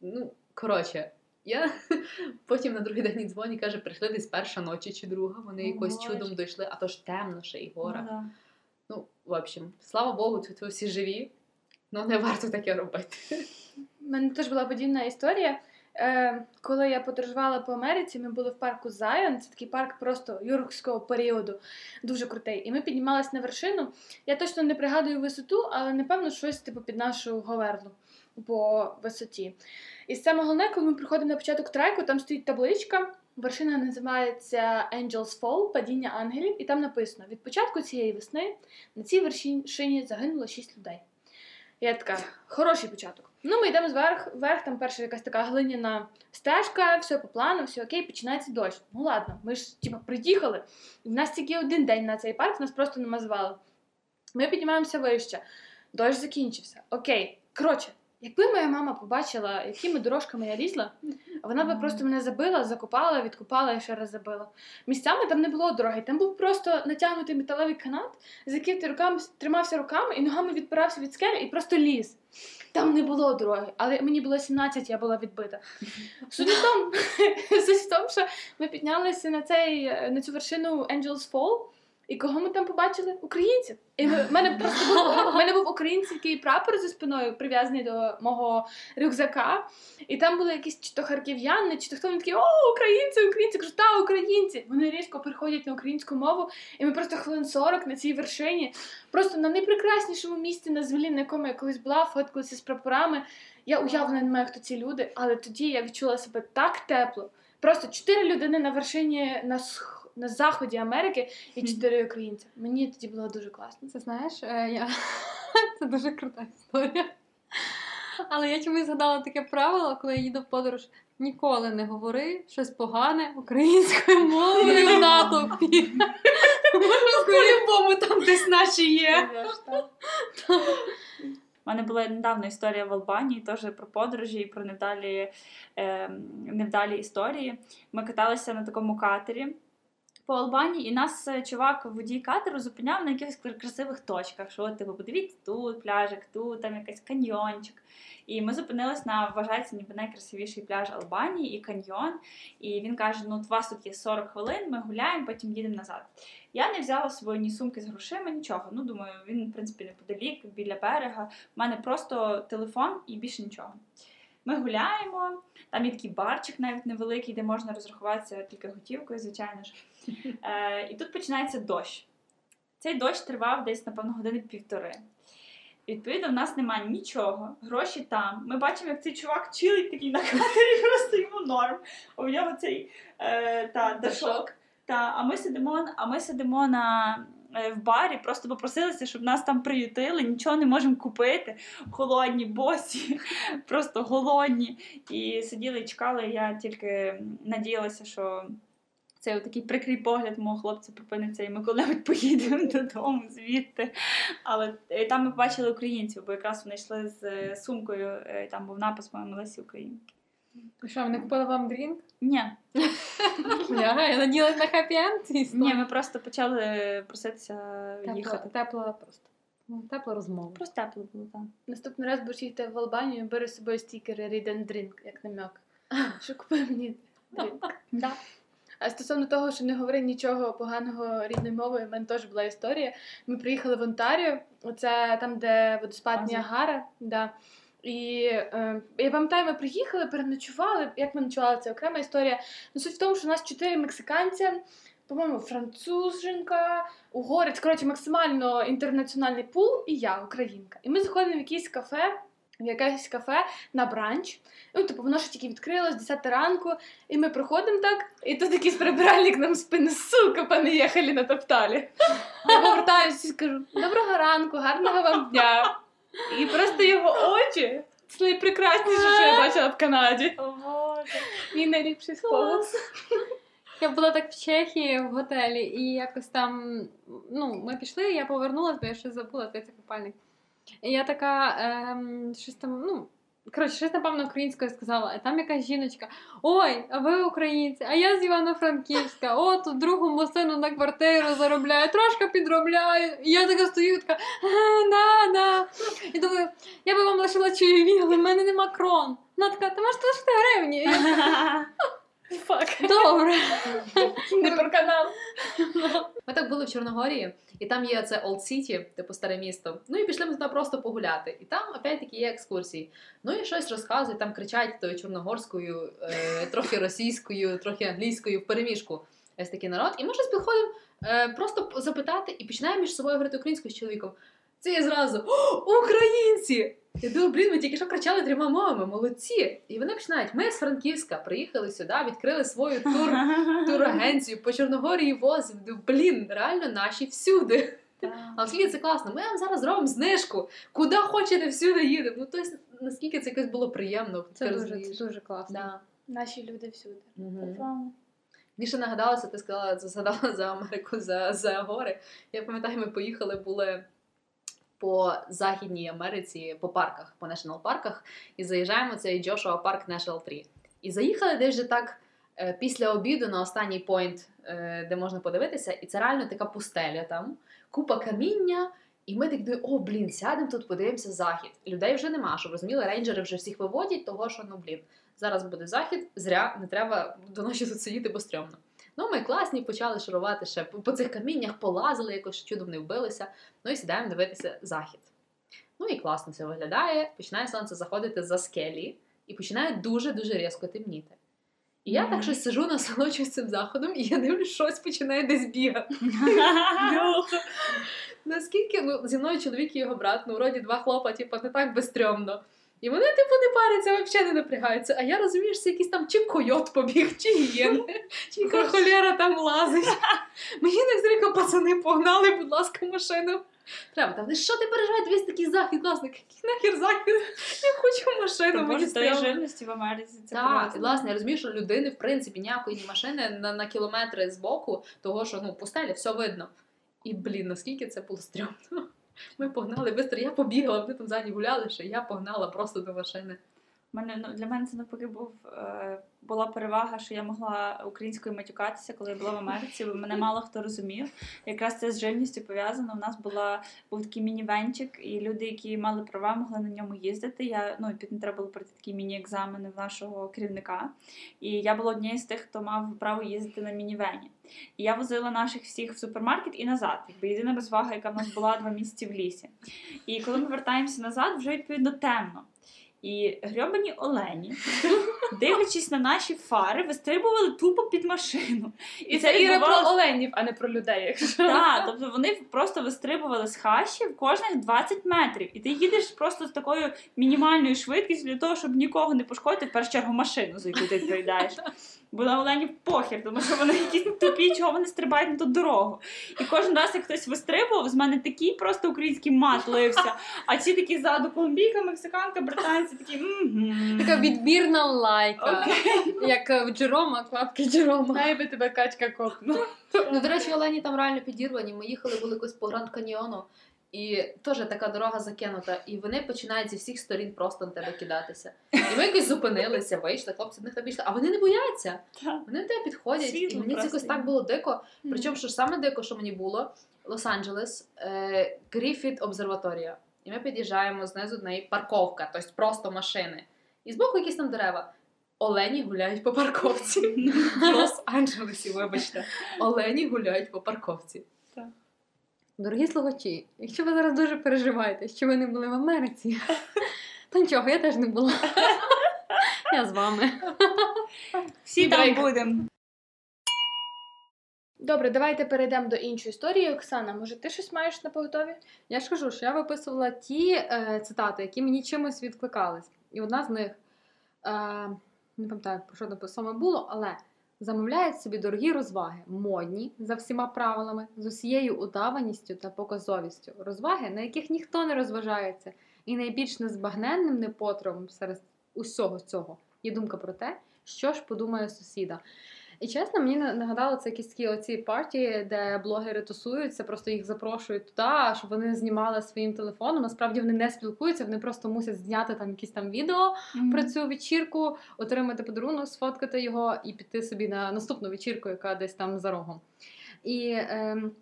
Ну, коротше, я потім на другий день дзвоню і каже, прийшли десь перша ночі чи друга. Вони О, якось Боже. чудом дійшли, а то ж темно ще і гора. Ну, да. Ну, в общем, слава Богу, тут всі живі. Ну, не варто таке робити. У мене теж була подібна історія. Е, коли я подорожувала по Америці, ми були в парку Zion, це такий парк просто юркського періоду, дуже крутий. І ми піднімалися на вершину. Я точно не пригадую висоту, але напевно щось типу під нашу говерлу по висоті. І саме головне, коли ми приходимо на початок треку, там стоїть табличка. Вершина називається Angels Fall, падіння ангелів, і там написано: від початку цієї весни на цій вершині загинуло 6 людей. Я така, хороший початок. Ну, ми йдемо зверх, вверх, там перша якась така глиняна стежка, все по плану, все окей, починається дощ. Ну ладно, ми ж типа приїхали. І в нас тільки один день на цей парк, нас просто не звали. Ми піднімаємося вище. Дощ закінчився. Окей. Коротше, якби моя мама побачила, якими дорожками я лізла, вона би просто мене забила, закопала, відкопала і ще раз забила. Місцями там не було дороги, там був просто натягнутий металевий канат, за який ти руками тримався руками і ногами відпирався від скелі і просто ліз. Там не було дороги, але мені було 17, я була відбита. Суть в тому, що ми піднялися на цей на цю вершину Angels Fall, і кого ми там побачили? Українців. І в мене просто був, в мене був український прапор за спиною, прив'язаний до мого рюкзака. І там були якісь чи то харків'яни, чи то хто вони такі, о, українці, українці, кажу, та українці. Вони різко переходять на українську мову, і ми просто хвилин 40 на цій вершині, просто на найпрекраснішому місці на землі, на якому я колись була, фоткалася з прапорами. Я уявлена не маю, хто ці люди, але тоді я відчула себе так тепло. Просто чотири людини на вершині на сх- на заході Америки і чотири українці. Мені тоді було дуже класно. Це знаєш, е, я... це дуже крута історія. Але я чомусь згадала таке правило, коли я їду в подорож. Ніколи не говори щось погане українською мовою в натовпі. По-любому там десь наші є. У мене була недавно історія в Албанії, теж про подорожі і про невдалі, е, невдалі історії. Ми каталися на такому катері по Албанії, і нас е, чувак, водій катеру, зупиняв на якихось красивих точках. Що, типу, подивіться, тут пляжик, тут там якийсь каньйончик. І ми зупинились на вважається ніби найкрасивіший пляж Албанії і каньйон. І він каже: ну, у вас тут є 40 хвилин, ми гуляємо, потім їдемо назад. Я не взяла собою ні сумки з грошима, нічого. Ну, думаю, він, в принципі, неподалік, біля берега. У мене просто телефон і більше нічого. Ми гуляємо, там є такий барчик навіть невеликий, де можна розрахуватися тільки готівкою, звичайно ж. Е, і тут починається дощ. Цей дощ тривав десь, напевно, години півтори. Відповідно, в нас немає нічого, гроші там. Ми бачимо, як цей чувак чилить такий на катері, просто йому норм. У нього цей е, та, дашок. Та, а ми сидимо, а ми сидимо на, в барі, просто попросилися, щоб нас там приютили, нічого не можемо купити. Холодні, босі, просто голодні. І сиділи і чекали. Я тільки надіялася, що цей такий прикрий погляд мого хлопця припиниться, і ми коли-небудь поїдемо додому звідти. Але е, там ми побачили українців, бо якраз вони йшли з е, сумкою, е, там був напис музей Лесі Українки. Що, вони купили вам drink? Ні, Я, надіялась на хеппі-енд. ні, ми просто почали проситися їхати. тепла просто. Ну, Тепла розмова. Просто тепло було там. Наступний раз будеш їхати в Албанію, бери з собою стікери Read and Drink, як намек. Що купи мені drink. Да. А стосовно того, що не говори нічого поганого рідною мовою, в мене теж була історія. Ми приїхали в Онтаріо, оце там, де водоспад. Ніагара. Да. І е, я пам'ятаю, ми приїхали, переночували. Як ми ночували, це окрема історія. Ну, суть в тому, що у нас чотири мексиканця, по-моєму, француженка, угорець, коротше, максимально інтернаціональний пул, і я, українка. І ми заходимо в якесь кафе. В якесь кафе на бранч. Ну, типу, воно ще тільки відкрилось, 10 ранку, і ми проходимо так, і тут якийсь прибиральник нам спину, сука, понаїхали на топталі. Я повертаюся і кажу: доброго ранку, гарного вам дня. І просто його очі це найпрекрасніше, що я бачила в Канаді. О Боже. Мій найліпший спогад. Я була так в Чехії в готелі, і якось там, ну, ми пішли, я повернулася, бо я щось забула, це купальник. І я така, ем, щось там, ну, коротше, щось, напевно, українською сказала. а там якась жіночка: Ой, а ви українці, а я з Івано-Франківська, от тут другому сину на квартиру заробляю, трошки підробляю. І я така стою, така, «Е, да, да. І думаю, я би вам лишила чайові, але в мене нема крон. Вона така, ти можеш лишити гривні. Фак. Добре. Не про канал. Ми так були в Чорногорії, і там є це Old City, типу старе місто. Ну і пішли ми туди просто погуляти. І там опять-таки є екскурсії. Ну і щось розказують, там кричать тою чорногорською, е, трохи російською, трохи англійською в переміжку. Ось такий народ. І ми щось підходимо е, просто запитати і починаємо між собою говорити українською з чоловіком. Це я зразу українці! Я думаю, блін, ми тільки що кричали трьома мовами, молодці! І вони починають. Ми з Франківська приїхали сюди, відкрили свою тур турагенцію по Чорногорії возимо. Думаю, Блін, реально наші всюди. А оскільки це класно, ми вам зараз зробимо знижку. Куди хочете, всюди їдемо. Ну, тобто, наскільки це якось було приємно. Це дуже, це дуже класно. Да. Наші люди всюди. Мені ще нагадалося, ти сказала, згадала за Америку, за, за гори. Я пам'ятаю, ми поїхали були по Західній Америці, по парках, по націонал парках, і заїжджаємо цей Джошуа Парк National 3. І заїхали десь так е, після обіду на останній пойнт, е, де можна подивитися, і це реально така пустеля там, купа каміння. І ми так думаємо, о, блін, сядемо тут, подивимося захід. Людей вже нема, щоб розуміли, рейнджери вже всіх виводять, того що ну блін, зараз буде захід, зря не треба до ночі тут сидіти, бо стрьомно. Ну, ми класні, почали шарувати ще по, цих каміннях, полазили, якось чудом не вбилися. Ну і сідаємо дивитися захід. Ну і класно це виглядає. Починає сонце заходити за скелі і починає дуже-дуже різко темніти. І я так щось сижу, насолоджуюсь цим заходом, і я дивлюсь, щось починає десь бігати. Наскільки ну, зі мною чоловік і його брат, ну вроді два хлопа, типу, не так безстрьомно. І вони, типу, не паряться, взагалі не напрягаються. А я розумію, що це якийсь там чи койот побіг, чи гієни, чи яка холєра там лазить. Мені не зрика, пацани, погнали, будь ласка, машину. Треба, там, що ти переживаєш, весь такий захід, класний, який нахер захід? Я хочу машину, мені Боже, тої жирності в Америці. Це Так, і власне, я розумію, що людини, в принципі, ніякої машини на, на кілометри з боку, того, що ну, пустеля, все видно. І, блін, наскільки це було стрьомно. Ми погнали швидко, я побігла, вони там ззаді гуляли, що я погнала просто до машини. Мене ну для мене це навпаки був е, була перевага, що я могла українською матюкатися, коли я була в Америці. бо Мене мало хто розумів. Якраз це з жирністю пов'язано. У нас була був такий міні-венчик, і люди, які мали права, могли на ньому їздити. Я ну під не треба було пройти такі міні-екзамени в нашого керівника. І я була однією з тих, хто мав право їздити на міні-вені. І я возила наших всіх в супермаркет і назад. Якби єдина розвага, яка в нас була два місяці в лісі. І коли ми вертаємося назад, вже відповідно темно. І грьобані олені, дивлячись на наші фари, вистрибували тупо під машину. І це Іра про оленів, а не про людей, якщо. Так, тобто вони просто вистрибували з хащів кожних 20 метрів. І ти їдеш просто з такою мінімальною швидкістю для того, щоб нікого не пошкодити, в першу чергу машину, за яку ти відповідаєш. Бо на оленів похер, тому що вони якісь тупі, чого вони стрибають на ту дорогу. І кожен раз, як хтось вистрибував, з мене такий просто український мат лився. А ці такі ззаду колумбійка, мексиканка, британці такі. «Мгм». Така відбірна лайка. Окей. Як е, в Джерома, кладки Джерома. Най би тебе качка копнула. Ну, до речі, олені там реально підірвані. Ми їхали були якось по Гранд Каньйону, і теж така дорога закинута, і вони починають зі всіх сторін просто на тебе кидатися. І ми якось зупинилися, вийшли, хлопці до них там пішли, а вони не бояться. Вони до тебе підходять, і мені це якось так було дико. Причому, що саме дико, що мені було, Лос-Анджелес, е, Гріфіт обсерваторія. І ми під'їжджаємо знизу до неї парковка, тобто просто машини. І збоку якісь там дерева. Олені гуляють по парковці. В Лос-Анджелесі, вибачте. Олені гуляють по парковці. Дорогі слухачі, якщо ви зараз дуже переживаєте, що ви не були в Америці, то нічого, я теж не була. Я з вами. Всі там будемо. Добре, давайте перейдемо до іншої історії. Оксана, може, ти щось маєш на поготові? Я ж кажу, що я виписувала ті е, цитати, які мені чимось відкликались. І одна з них, е, не пам'ятаю, про що саме було, але замовляють собі дорогі розваги, модні за всіма правилами, з усією удаваністю та показовістю. Розваги, на яких ніхто не розважається, і найбільш незбагненним непотребом серед усього цього є думка про те, що ж подумає сусіда. І чесно, мені на- нагадало це якісь такі оці партії, де блогери тусуються, просто їх запрошують туди, щоб вони знімали своїм телефоном. Насправді вони не спілкуються, вони просто мусять зняти там якісь там відео про цю вечірку, отримати подарунок, сфоткати його і піти собі на наступну вечірку, яка десь там за рогом. І ем,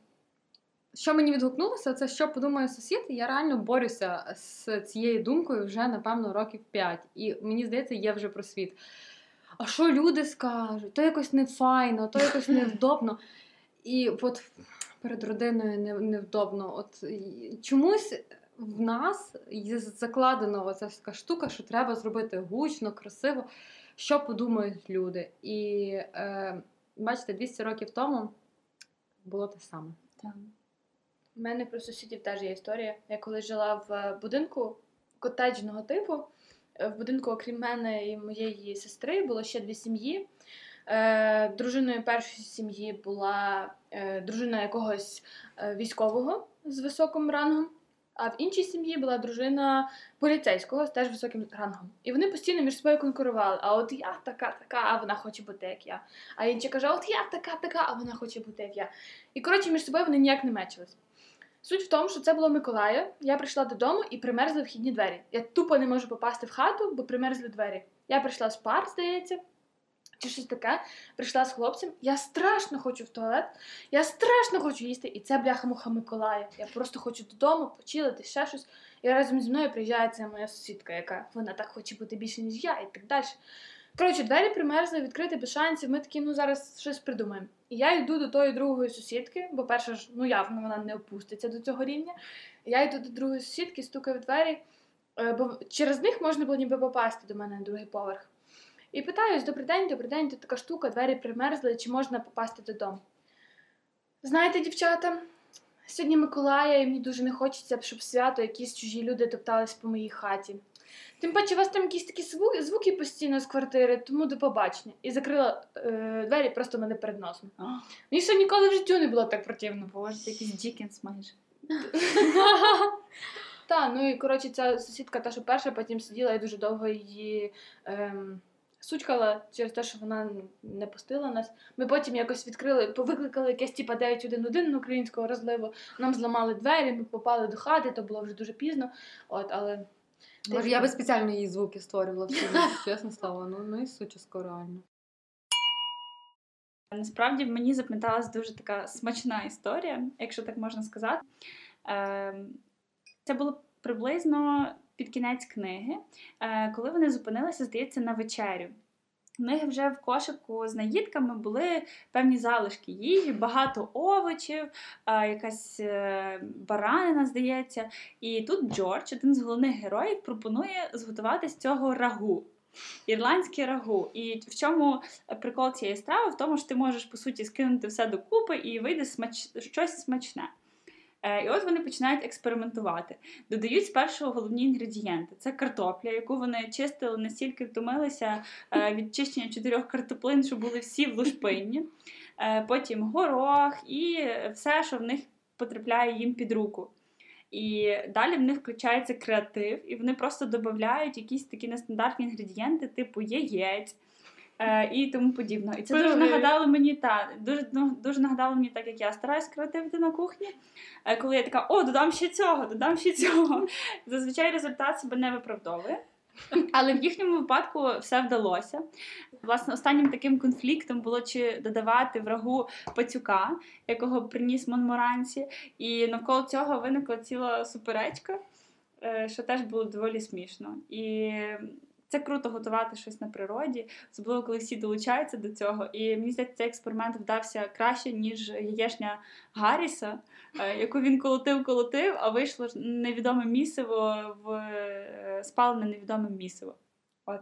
що мені відгукнулося, це що подумає сусід. Я реально борюся з цією думкою вже, напевно, років 5. І мені здається, є вже просвіт. А що люди скажуть? То якось не файно, то якось невдобно. І от перед родиною невдобно. От чомусь в нас є закладено оця така штука, що треба зробити гучно, красиво, що подумають люди. І е, бачите, 200 років тому було те саме. У мене про сусідів теж є історія. Я коли жила в е, будинку котеджного типу, в будинку, окрім мене і моєї сестри, було ще дві сім'ї. Е, дружиною першої сім'ї була е, дружина якогось е, військового, з високим рангом, а в іншій сім'ї була дружина поліцейського з теж високим рангом. І вони постійно між собою конкурували. А от я така, така, а вона хоче бути як я. А інша каже, от я така, така, а вона хоче бути як я. І коротше, між собою вони ніяк не мечились. Суть в тому, що це було Миколая. Я прийшла додому і примерзли вхідні двері. Я тупо не можу попасти в хату, бо примерзли двері. Я прийшла з пар, здається, чи щось таке. Прийшла з хлопцем. Я страшно хочу в туалет, я страшно хочу їсти. І це бляха-муха Миколая. Я просто хочу додому, почилити, ще щось. І разом зі мною приїжджає ця моя сусідка, яка вона так хоче бути більше, ніж я, і так далі. Коротше, двері примерзли, відкрити без шансів. Ми такі, ну зараз щось придумаємо. І я йду до тої другої сусідки, бо перша ж, ну явно вона не опуститься до цього рівня. Я йду до другої сусідки, стукаю в двері, е, бо через них можна було ніби попасти до мене на другий поверх. І питаюсь: добрий день, добрий день, тут така штука, двері примерзли, чи можна попасти додому? Знаєте, дівчата, сьогодні Миколая, і мені дуже не хочеться, щоб свято якісь чужі люди топтались по моїй хаті. Тим паче, у вас там якісь такі звуки, звуки постійно з квартири, тому до побачення. І закрила е, двері просто мене перед носом. Мені ще ніколи в житті не було так противно. Боже, це якийсь Дікенс майже. Та, ну і коротше, ця сусідка, та, що перша, потім сиділа і дуже довго її ем, сучкала через те, що вона не пустила нас. Ми потім якось відкрили, викликали якесь типа 911 на українського розливу. Нам зламали двері, ми попали до хати, то було вже дуже пізно. От, але Може, я би спеціально її звуки створювала, щоб чесно слово, Ну, ну і сучасько реально. Насправді мені запам'яталась дуже така смачна історія, якщо так можна сказати. Ем, Це було приблизно під кінець книги, е, коли вони зупинилися, здається, на вечерю. Них вже в кошику з наїдками були певні залишки їжі, багато овочів, якась е, баранина, здається. І тут Джордж, один з головних героїв, пропонує зготувати з цього рагу. Ірландське рагу. І в чому прикол цієї страви? В тому, що ти можеш, по суті, скинути все докупи і вийде смач... щось смачне. Е, І от вони починають експериментувати. Додають спершу головні інгредієнти: це картопля, яку вони чистили, настільки втомилися е, від чищення чотирьох картоплин, що були всі в лушпинні. Е, Потім горох і все, що в них потрапляє їм під руку. І далі в них включається креатив, і вони просто додають якісь такі нестандартні інгредієнти, типу яєць. Е, і тому подібне. І це дуже нагадало мені та дуже, ну, дуже нагадало мені так, як я стараюсь креативити на кухні. Е, коли я така, о, додам ще цього, додам ще цього. Зазвичай результат себе не виправдовує. Але в їхньому випадку все вдалося. Власне, останнім таким конфліктом було чи додавати врагу пацюка, якого приніс Монморансі. І навколо цього виникла ціла суперечка, е, що теж було доволі смішно. І це круто готувати щось на природі, особливо коли всі долучаються до цього. І мені здається, цей експеримент вдався краще, ніж яєшня Гарріса, е, яку він колотив-колотив, а вийшло невідоме місиво в е, спалене невідоме місиво. От.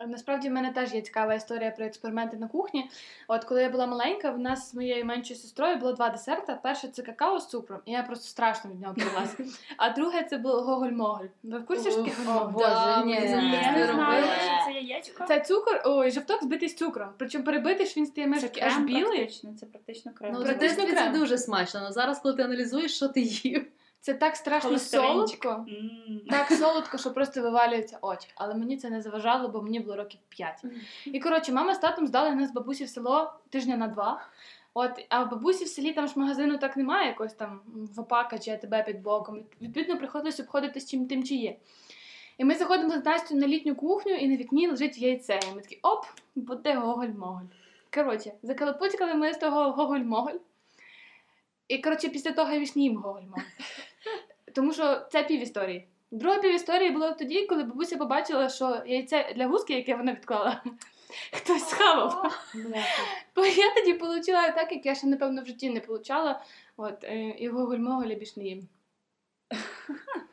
Насправді в мене теж є цікава історія про експерименти на кухні. От коли я була маленька, в нас з моєю меншою сестрою було два десерти. Перше це какао з цукром, і я просто страшно від нього пилася. А друге це був гоголь-моголь. Ви в курсі що таке гоголь-моголь? Ні, це Ні, ні, я не не знаю, що це яєчко. Це цукор, ой, жовток збитий з цукром. Причому перебитий, що він стає Це аж крем білий. практично, це практично крем. Ну, Практично дитинстві це дуже смачно. Але зараз, коли ти аналізуєш, що ти їв. Це так страшно солодко. М. Так солодко, що просто вивалюються очі. Але мені це не заважало, бо мені було років 5. І коротше, мама з татом здали нас бабусі в село тижня на два. От, а в бабусі в селі там ж магазину так немає, якось там ВАПАКа чи АТБ під боком. Відповідно, приходилось обходитись чим тим, чи є. І ми заходимо з Настю на літню кухню, і на вікні лежить яйце. І ми такі оп, буде гоголь-моголь. Коротше, закалапуцькали ми з того гоголь-моголь. І коротше, після того я не їм гоголь-моголь. Тому що це пів історії. Друга пів історії було тоді, коли бабуся побачила, що яйце для гуски, яке вона відклала, хтось схавав. Бо я тоді отримала так, як я ще, напевно, в житті не отримала. От, е, і гоголь-моголь я більш не їм.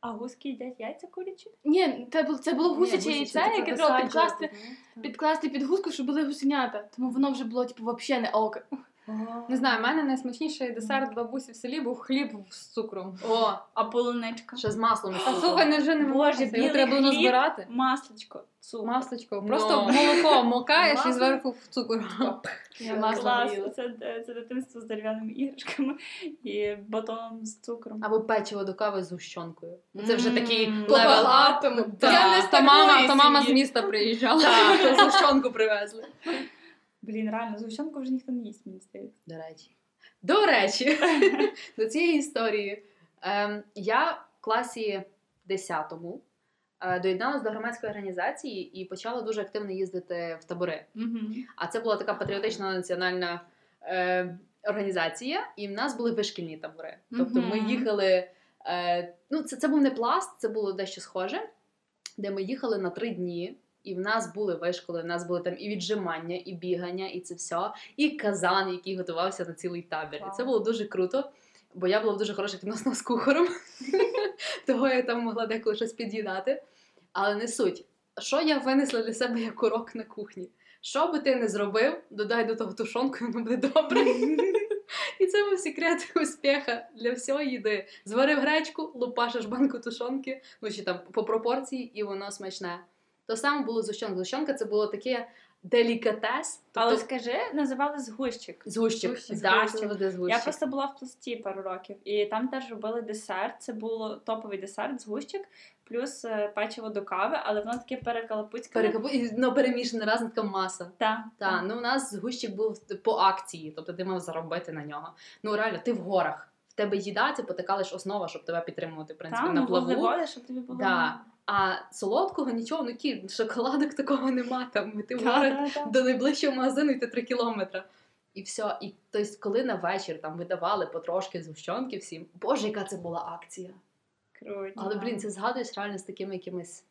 А гуски їдять яйця курячі? Ні, це було, це було гусяче Ні, яйце, яке треба підкласти, підкласти під гуску, щоб були гусенята. Тому воно вже було, типу, взагалі не око. Не знаю, в мене найсмачніший десерт бабусі в селі був хліб з цукром. О, А полуничка? ще з маслом і А цукром. слухай, не вже не Боже, можна, білий його треба було хліб. збирати. Масличко, цукор. Масличко, Ну. просто молоко мокаєш і Масло. зверху в цукор. Я масло Клас, це, це дитинство з дерев'яними іграшками і батоном з цукром. Або печиво до кави з гущонкою. Це вже такий Мм. level up. Так. Я не з Та мама, та мама з сім'ї. міста приїжджала. Так, то згущенку привезли. Блін, реально, згущенку вже ніхто не їсть, мені здається. До речі. До речі, до цієї історії. Ем, я в класі 10-му е, доєдналася до громадської організації і почала дуже активно їздити в табори. А це була така патріотична національна е, організація, і в нас були вишкільні табори. Тобто ми їхали. Е, ну, це, це був не пласт, це було дещо схоже, де ми їхали на три дні. І в нас були вишколи, в нас були там і віджимання, і бігання, і це все, і казан, який готувався на цілий табір. Вау. І це було дуже круто, бо я була в дуже хороших відносинах з кухарем, того я там могла деколи щось під'їдати. Але не суть. Що я винесла для себе як урок на кухні? Що би ти не зробив, додай до того тушонку, і воно буде добре. І це був секрет успіха для всієї їди. Зварив гречку, лупашиш банку тушонки, ну чи там по пропорції, і воно смачне. То саме було з гущонкою. Це було таке делікатес. Але Тобто скажи, називали згущик. згущик. Згущик, Да, згущик. згущик. Я просто була в пласті пару років, і там теж робили десерт. Це було топовий десерт, згущик, плюс е, печиво до кави, але воно таке перекалапуцьке. Перекапу... ну, перемішана разна така маса. Та, Так, ну у нас згущик був по акції, тобто ти мав заробити на нього. Ну реально, ти в горах. В тебе їда, це потекала ж основа, щоб тебе підтримувати, в принципі, Та, на ну, плаву. вуглеводи, щоб тобі було. Да. А солодкого нічого, ну кі, шоколадок такого нема. Там ти в горах до найближчого магазину йти три кілометри. І все. І тобто, коли на вечір там видавали потрошки згущенки всім, боже, яка це була акція. Круто. Але блін, це згадуєш реально з такими якимись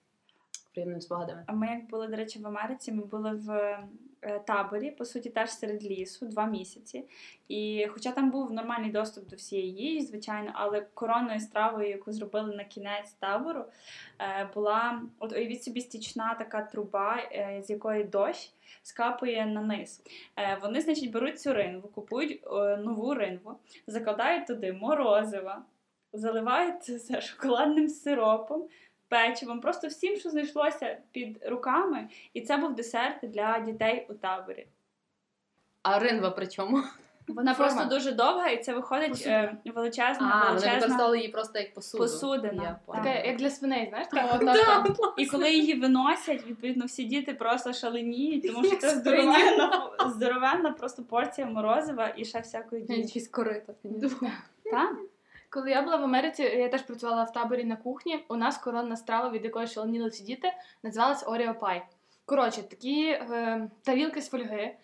приємними спогадами. А ми як були, до речі, в Америці, ми були в е, таборі, по суті, теж серед лісу, два місяці. І хоча там був нормальний доступ до всієї їжі, звичайно, але коронною стравою, яку зробили на кінець табору, е, була от уявіть собі стічна така труба, е, з якої дощ скапує на низ. Вони, значить, беруть цю ринву, купують нову ринву, закладають туди морозива, заливають це шоколадним сиропом печивом, просто всім, що знайшлося під руками, і це був десерт для дітей у таборі. А ринва при чому? Вона Форма. просто дуже довга, і це виходить е, величезна, А, вони величезна використовували її просто як посуду. посудина. Я Так. поняла. Як для свиней, знаєш, така О, отака. І коли її виносять, відповідно, всі діти просто шаленіють, тому що це здоровенна, здоровенна просто порція морозива і ще всякої дічі. Якісь корита. Так? Коли я була в Америці, я теж працювала в таборі на кухні. У нас коронна страва, від якої шаленіли всі діти, називалась Pie. Коротше, такі е, тарілки з фольги.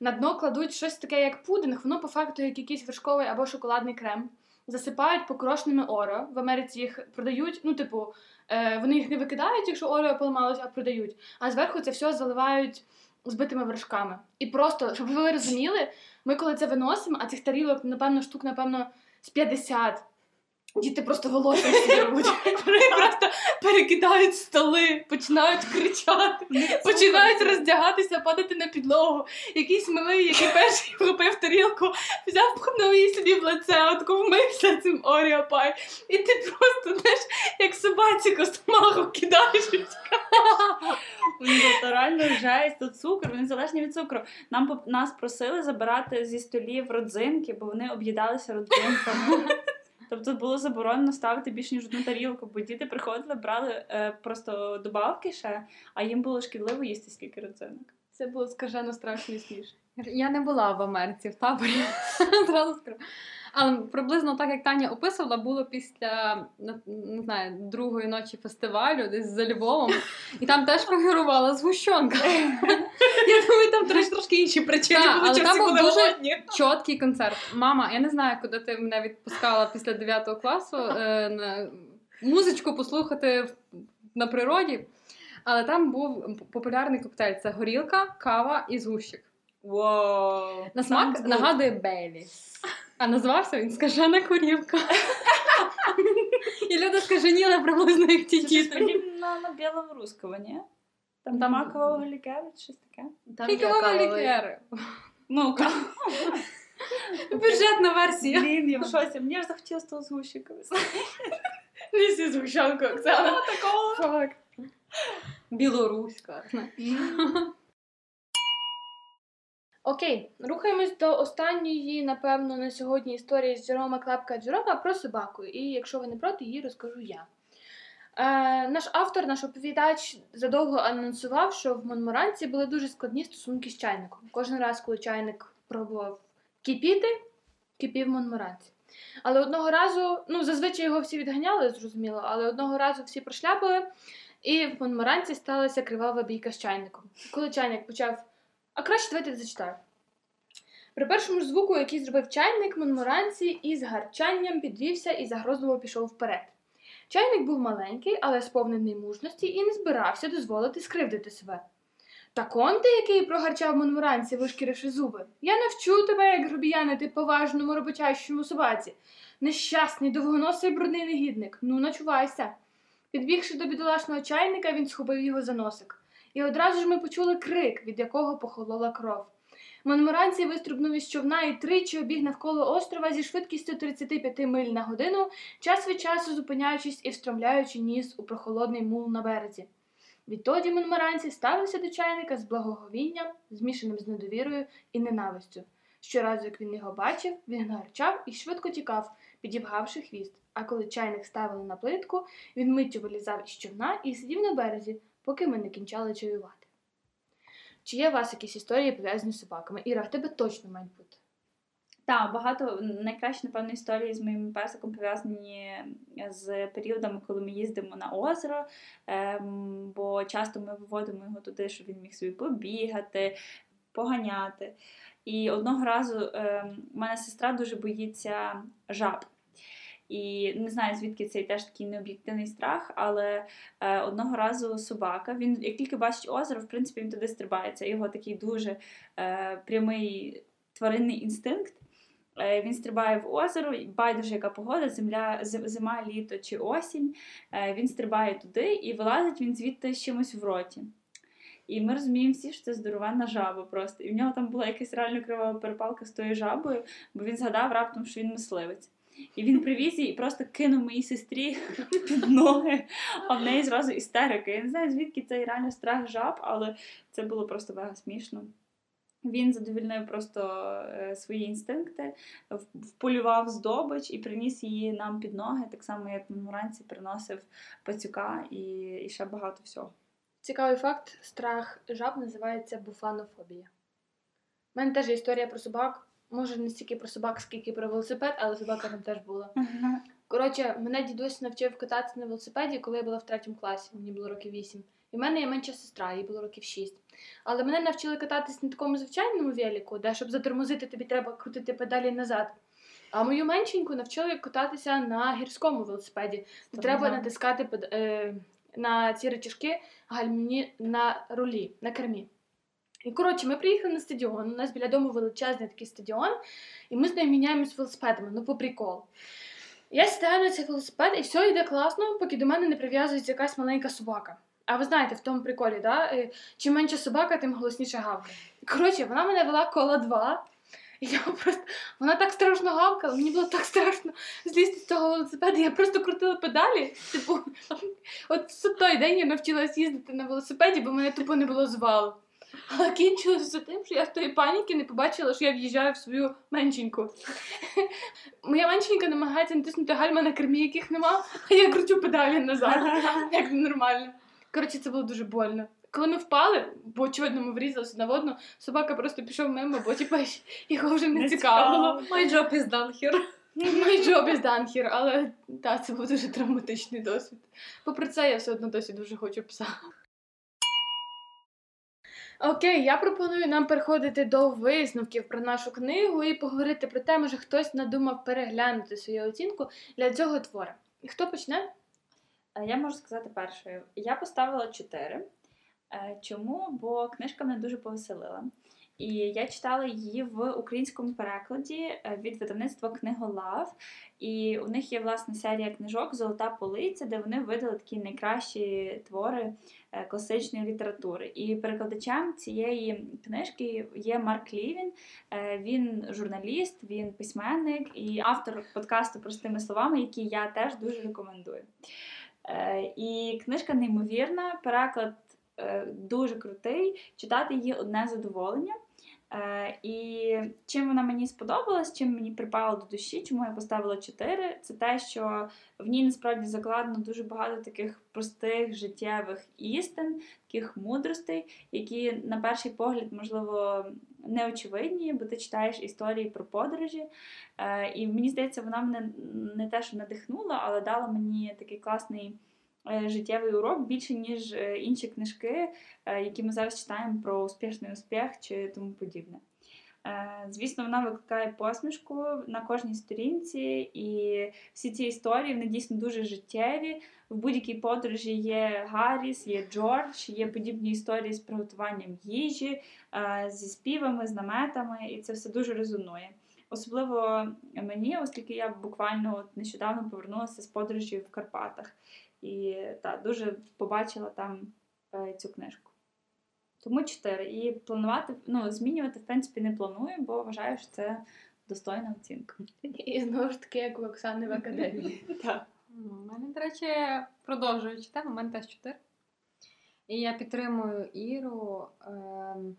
На дно кладуть щось таке, як пудинг, воно по факту як якийсь вершковий або шоколадний крем. Засипають покрошеними Орео. В Америці їх продають. Ну, типу, е, вони їх не викидають, якщо Орео поламалось, а продають. А зверху це все заливають збитими вершками. І просто, щоб ви розуміли, ми коли це виносимо, а цих тарілок, напевно, штук, напевно, з 50. Діти просто волосся рвуть. Вони просто перекидають столи, починають кричати, починають роздягатися, падати на підлогу. Якийсь малий, який перший вхопив тарілку, взяв пхнув її собі в лице, отко вмився цим Pie. І ти просто, знаєш, як собаці костомаху кидаєш. Ну, Це реально жесть, то цукор, вони залежні від цукру. Нам нас просили забирати зі столів родзинки, бо вони об'їдалися родзинками. Тобто було заборонено ставити більш ніж одну тарілку, бо діти приходили, брали е, просто добавки ще, а їм було шкідливо їсти скільки родзинок. Це було скажено страшно і смішно. Я не була в Америці в таборі. Зразу скажу. Але приблизно так, як Таня описувала, було після не, знаю, другої ночі фестивалю, десь за Львовом, і там теж фігурувала згущенка. Я думаю, там трошки, інші причини, були, але там був дуже- Чіткий концерт. Мама, я не знаю, куди ти мене відпускала після 9 класу е, на музичку послухати на природі. Але там був популярний коктейль: це горілка, кава і згущик. Воу! На смак нагадує Бейлі. А називався він Скажена корівка. І люди скаженіли приблизно як ті Це щось діти. подібне на, на білого русского, ні? Там, Там- макового лікаря, щось таке. Там є Тільки мама кавовий. лікери. Ну, ка- Бюджетна версія. Блін, я в шоці. Мені ж захотілося з того з гущиками. Не всі згущалку, Оксана. Такого. Факт. Білоруська. Окей, рухаємось до останньої, напевно, на сьогодні історії з Джерома Клапка Джерома про собаку. І якщо ви не проти, її розкажу я. Е, наш автор, наш оповідач задовго анонсував, що в Монморанці були дуже складні стосунки з чайником. Кожен раз, коли чайник пробував кипіти, кипів Монморанці. Але одного разу, ну зазвичай його всі відганяли, зрозуміло, але одного разу всі прошляпали, і в Монморанці сталася кривава бійка з чайником. Коли чайник почав а краще давайте зачитаю. При першому ж звуку, який зробив чайник, Монморанці із гарчанням підвівся і загрозливо пішов вперед. Чайник був маленький, але сповнений мужності і не збирався дозволити скривдити себе. Так он ти, який прогарчав Монморанці, вишкіривши зуби. Я навчу тебе, як грубіянити поважному роботящому собаці. Нещасний, довгоносий брудний негідник. Ну, начувайся. Підбігши до бідолашного чайника, він схопив його за носик. І одразу ж ми почули крик, від якого похолола кров. Монморанці вистрибнув із човна і тричі обіг навколо острова зі швидкістю 35 миль на годину, час від часу зупиняючись і встромляючи ніс у прохолодний мул на березі. Відтоді Монморанці ставився до чайника з благоговінням, змішаним з недовірою і ненавистю. Щоразу, як він його бачив, він гарчав і швидко тікав, підібгавши хвіст. А коли чайник ставили на плитку, він миттю вилізав із човна і сидів на березі, поки ми не кінчали чаювати. Чи є у вас якісь історії пов'язані з собаками? Іра, в тебе точно мають бути. Так, багато найкращі, напевно, історії з моїм песиком пов'язані з періодами, коли ми їздимо на озеро, ем, бо часто ми виводимо його туди, щоб він міг собі побігати, поганяти. І одного разу ем, мене сестра дуже боїться жаб. І не знаю, звідки цей теж такий необ'єктивний страх, але е, одного разу собака, він як тільки бачить озеро, в принципі, він туди стрибає. Це його такий дуже е, прямий тваринний інстинкт. Е, Він стрибає в озеро, байдуже яка погода, земля, зима, літо чи осінь. Е, Він стрибає туди і вилазить він звідти з чимось в роті. І ми розуміємо всі, що це здоровенна жаба просто. І в нього там була якась реально кривава перепалка з тою жабою, бо він згадав раптом, що він мисливець. І він привіз її і просто кинув моїй сестрі під ноги, а в неї зразу істерика. Я не знаю, звідки цей реально страх жаб, але це було просто мега смішно. Він задовільнив просто е, свої інстинкти, вполював здобич і приніс її нам під ноги, так само, як Монморанці приносив пацюка і, і ще багато всього. Цікавий факт: страх жаб називається буфанофобія. У мене теж є історія про собак. Може, не стільки про собак, скільки про велосипед, але собака там теж була. Коротше, мене дідусь навчив кататися на велосипеді, коли я була в третьому класі, мені було років 8. І в мене є менша сестра, їй було років 6. Але мене навчили кататись на такому звичайному велику, де щоб затормозити, тобі треба крутити педалі назад. А мою меншеньку навчили кататися на гірському велосипеді. де Треба натискати пед- е, на ці речашки гальмівні на рулі, на кермі. І коротше, ми приїхали на стадіон. У нас біля дому величезний такий стадіон, і ми з нею міняємось велосипедами, ну по приколу. Я сідаю на цей велосипед, і все йде класно, поки до мене не прив'язується якась маленька собака. А ви знаєте, в тому приколі, да? е, чим менша собака, тим голосніше гавкає. Коротше, вона мене вела коло два. І я просто вона так страшно гавкала, мені було так страшно злізти з того велосипеда. Я просто крутила педалі. Типу, от це той день я навчилась їздити на велосипеді, бо мене тупо не було звалу. Але кінчилося тим, що я з тої паніки не побачила, що я в'їжджаю в свою меншеньку. Моя меншенька намагається натиснути гальма на кермі, яких нема, а я кручу педалі назад, як нормально. Коротше, це було дуже больно. Коли ми впали, бо очевидно ми врізалися на водну, собака просто пішов мимо, бо типа, його вже не, Не цікавило. My job is done here. My job is done here, але так, це був дуже травматичний досвід. Попри це, я все одно досі дуже хочу пса. Окей, я пропоную нам переходити до висновків про нашу книгу і поговорити про те, може хтось надумав переглянути свою оцінку для цього твора. Хто почне? Е, Я можу сказати першою. Я поставила 4. Е, Чому? Бо книжка мене дуже повеселила. І я читала її в українському перекладі е, від видавництва Книголав. І у них є власне серія книжок Золота полиця, де вони видали такі найкращі твори е, класичної літератури. І перекладачем цієї книжки є Марк Лівін. Е, Він журналіст, він письменник і автор подкасту простими словами, який я теж дуже рекомендую. І книжка неймовірна, переклад дуже крутий. Читати її одне задоволення. Е, І чим вона мені сподобалась, чим мені припала до душі, чому я поставила 4, це те, що в ній насправді закладено дуже багато таких простих життєвих істин, таких мудростей, які на перший погляд, можливо, неочевидні, бо ти читаєш історії про подорожі. Е, І мені здається, вона мене не те, що надихнула, але дала мені такий класний життєвий урок більше, ніж е, інші книжки, е, які ми зараз читаємо про успішний успіх чи тому подібне. Е, Звісно, вона викликає посмішку на кожній сторінці, і всі ці історії вони дійсно дуже життєві. В будь-якій подорожі є Гарріс, є Джордж, є подібні історії з приготуванням їжі, е, зі співами, з наметами, і це все дуже резонує. Особливо мені, оскільки я буквально нещодавно повернулася з подорожі в Карпатах і та, дуже побачила там е, цю книжку. Тому 4. І планувати, ну, змінювати, в принципі, не планую, бо вважаю, що це достойна оцінка. І знову ж таки, як у Оксани в академії. Так. Ну, У мене, до речі, продовжуючи тему, у мене теж 4. І я підтримую Іру. Ем,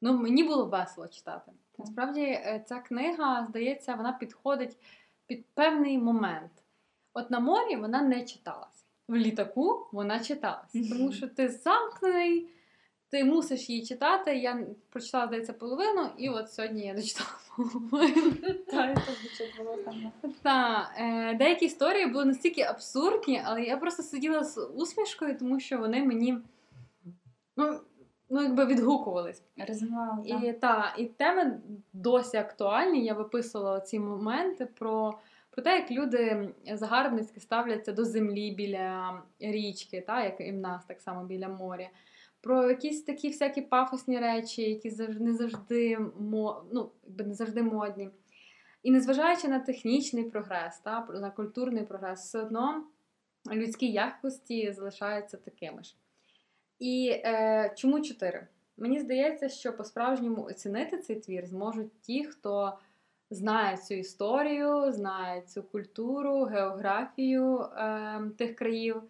ну, мені було весело читати. Насправді, е, ця книга, здається, вона підходить під певний момент. От на морі вона не читалась. В літаку вона читалась. Мгм. Тому що ти замкнений, ти мусиш її читати. Я прочитала, здається, половину, і от сьогодні я дочитала половину. Е, деякі історії були настільки абсурдні, але я просто сиділа з усмішкою, тому що вони мені ну, ну якби відгукувались. Резонувала, так. І, та, і теми досі актуальні. Я виписувала ці моменти про, про те, як люди загарбницьки ставляться до землі біля річки, та, як і в нас так само біля моря. Про якісь такі всякі пафосні речі, які не завжди ну, не завжди модні. І незважаючи на технічний прогрес, та, на культурний прогрес, все одно людські якості залишаються такими ж. І е, чому чотири? Мені здається, що по-справжньому оцінити цей твір зможуть ті, хто знає цю історію, знає цю культуру, географію е, тих країв.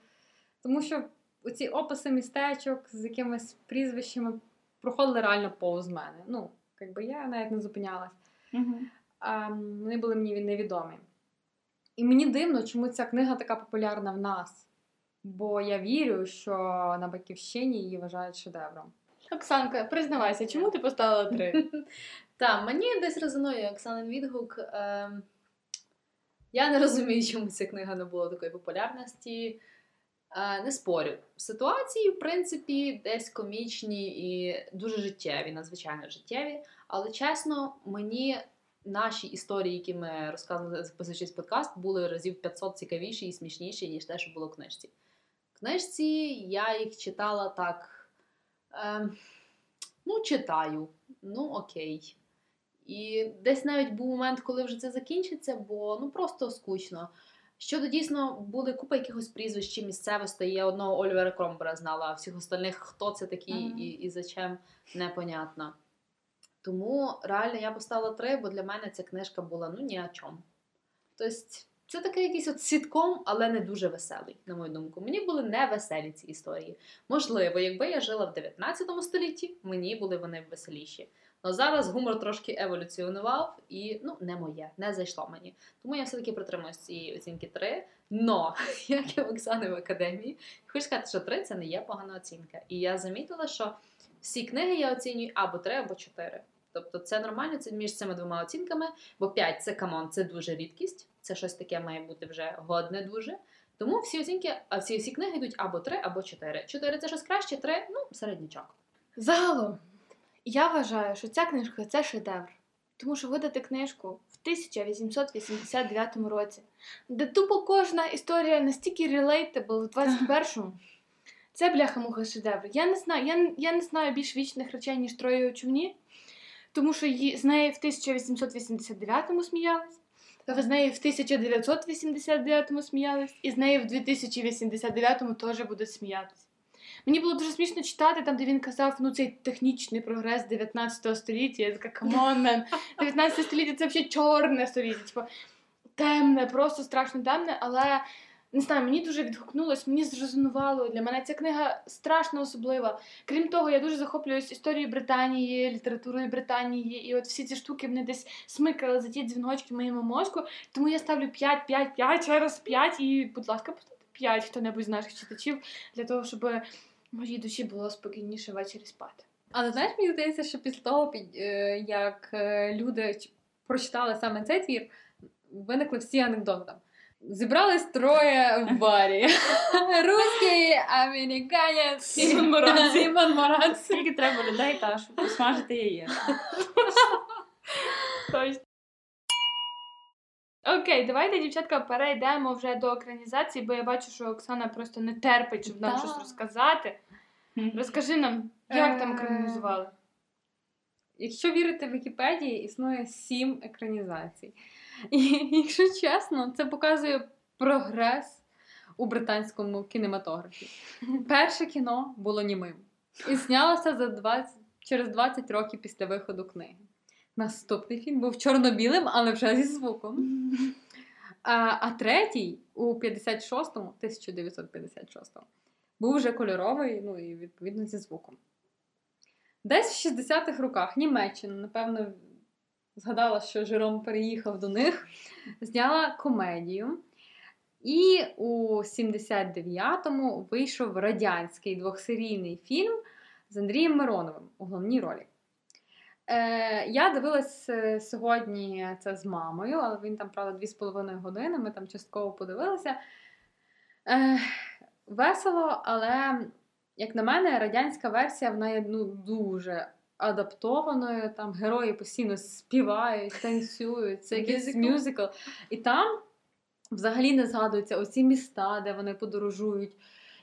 Тому що оці описи містечок з якимись прізвищами проходили реально повз мене. Ну, якби я навіть не зупинялась. Мгм. А, вони були мені невідомі. І мені дивно, чому ця книга така популярна в нас. Бо я вірю, що на батьківщині її вважають шедевром. Оксанка, признавайся, чому ти поставила три? Так, мені десь резонує Оксанин відгук. Ем, я не розумію, чому ця книга не була такої популярності. Е, не спорю. Ситуації, в принципі, десь комічні і дуже життєві, надзвичайно життєві. Але чесно, мені наші історії, які ми розказували, записуючись подкаст, були разів 500 цікавіші і смішніші, ніж те, що було в книжці. В книжці я їх читала так. Ем, ну, читаю. Ну, окей. І десь навіть був момент, коли вже це закінчиться, бо ну просто скучно. Щодо дійсно були купа якихось прізвищ чи місцевостей. Я одного Олівера Кромбера знала, а всіх остальних хто це такий Ага. і, і зачем непонятно. Тому реально я поставила три, бо для мене ця книжка була ну ні о чому. Тобто, це такий якийсь от сітком, але не дуже веселий, на мою думку. Мені були не веселі ці історії. Можливо, якби я жила в 19 столітті, мені були вони веселіші. Але зараз гумор трошки еволюціонував і ну, не моє, не зайшло мені. Тому я все-таки притримуюсь цієї оцінки 3. Но, як і в Оксани в академії, хочу сказати, що 3 це не є погана оцінка. І я замітила, що всі книги я оцінюю або 3, або 4. Тобто це нормально це між цими двома оцінками, бо 5 це come on, це дуже рідкість, це щось таке має бути вже годне дуже. Тому всі оцінки, а всі, всі книги йдуть або 3, або 4. 4 це щось краще, 3 ну, середнячок. Загалом, я вважаю, що ця книжка це шедевр. Тому що видати книжку в 1889 році, де тупо кожна історія настільки relatable в 21-му, це бляха-муха шедевр. Я не знаю, я, я не знаю більш вічних речей, ніж троє у човні. тому що її, з неї в 1889-му сміялись, з неї в 1989-му сміялись, і з нею в 2089-му теж будуть сміятися. Мені було дуже смішно читати, там, де він казав, ну цей технічний прогрес 19 століття. Я така, come on, man, 19 століття це взагалі чорне століття, типу, темне, просто страшно темне, але не знаю, мені дуже відгукнулось, мені зрезонувало. Для мене ця книга страшно особлива. Крім того, я дуже захоплююсь історією Британії, літературою Британії, і от всі ці штуки мене десь смикали за ті дзвіночки в моєму мозку. Тому я ставлю 5, 5, 5, через 5 і, будь ласка, поставте 5 хто-небудь з наших читачів для того, щоб моїй душі було спокійніше ввечері спати. Але знаєш, мені здається, що після того, е, як е, люди прочитали саме цей твір, виникли всі анекдоти. Зібрались троє в барі. Русський, американець і Монмаранці. Скільки треба людей, та, щоб посмажити яєць. Окей, давайте, дівчатка, перейдемо вже до екранізації, бо я бачу, що Оксана просто не терпить, щоб нам щось розказати. Розкажи нам, як там Е, екранізували? Якщо вірити Вікіпедії, існує сім екранізацій. І якщо чесно, це показує прогрес у британському кінематографі. Перше кіно було німим і знялося за 20, через 20 років після виходу книги. Наступний фільм був чорно-білим, але вже зі звуком. А, а третій у 56-му, 1956-му, був вже кольоровий, ну і відповідно зі звуком. Десь в 60-х роках Німеччина, напевно, згадала, що Жером переїхав до них, зняла комедію. І у 79-му вийшов радянський двохсерійний фільм з Андрієм Мироновим у головній ролі. Е, я дивилась е, сьогодні це з мамою, але він там, правда, 2,5 години. Ми там частково подивилися. Е, весело, але, як на мене, радянська версія вона є ну, дуже адаптованою. Там герої постійно співають, танцюють, це якийсь Мюзикл. І там взагалі не згадуються оці міста, де вони подорожують,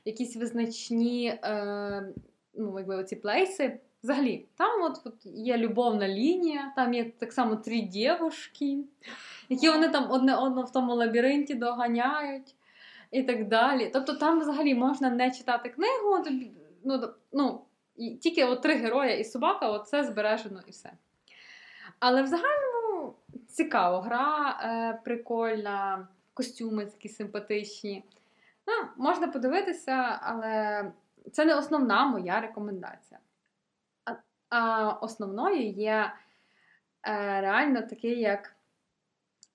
якісь визначні е, ну, якби оці плейси. Взагалі, там от, от є любовна лінія, там є так само три дівушки, які вони там одне одного в тому лабіринті доганяють і так далі. Тобто там взагалі можна не читати книгу, ну, ну, і тільки от три героя і собака, от це збережено і все. Але в загальному цікаво, гра е, прикольна, костюми такі симпатичні. Ну, можна подивитися, але це не основна моя рекомендація. А, а основною є е, реально такий як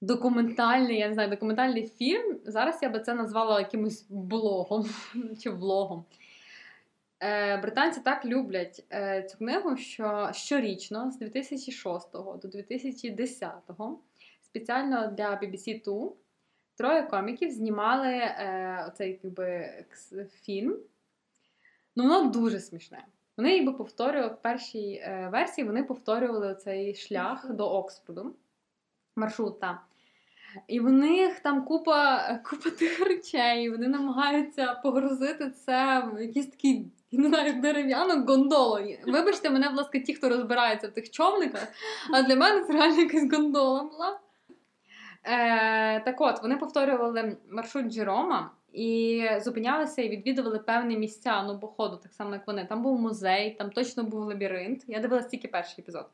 документальний, я не знаю, документальний фільм. Зараз я би це назвала якимось блогом чи влогом. Е, британці так люблять е, цю книгу, що щорічно з 2006 до 2010 спеціально для BBC Two троє коміків знімали е, оцей якби, фільм. Ну, воно дуже смішне. Вони якби повторювали в першій версії, вони повторювали цей шлях до Оксфорду. Маршрут там. І в них там купа, купа тих речей, вони намагаються погрузити це в якийсь такий, не знаю, дерев'яну гондолу. Вибачте мене, будь ласка, ті, хто розбирається в тих човниках, а для мене це реально якась гондола була. Е, так от, вони повторювали маршрут Джерома і зупинялися і відвідували певні місця, ну, по ходу, так само, як вони. Там був музей, там точно був лабіринт. Я дивилась тільки перший епізод.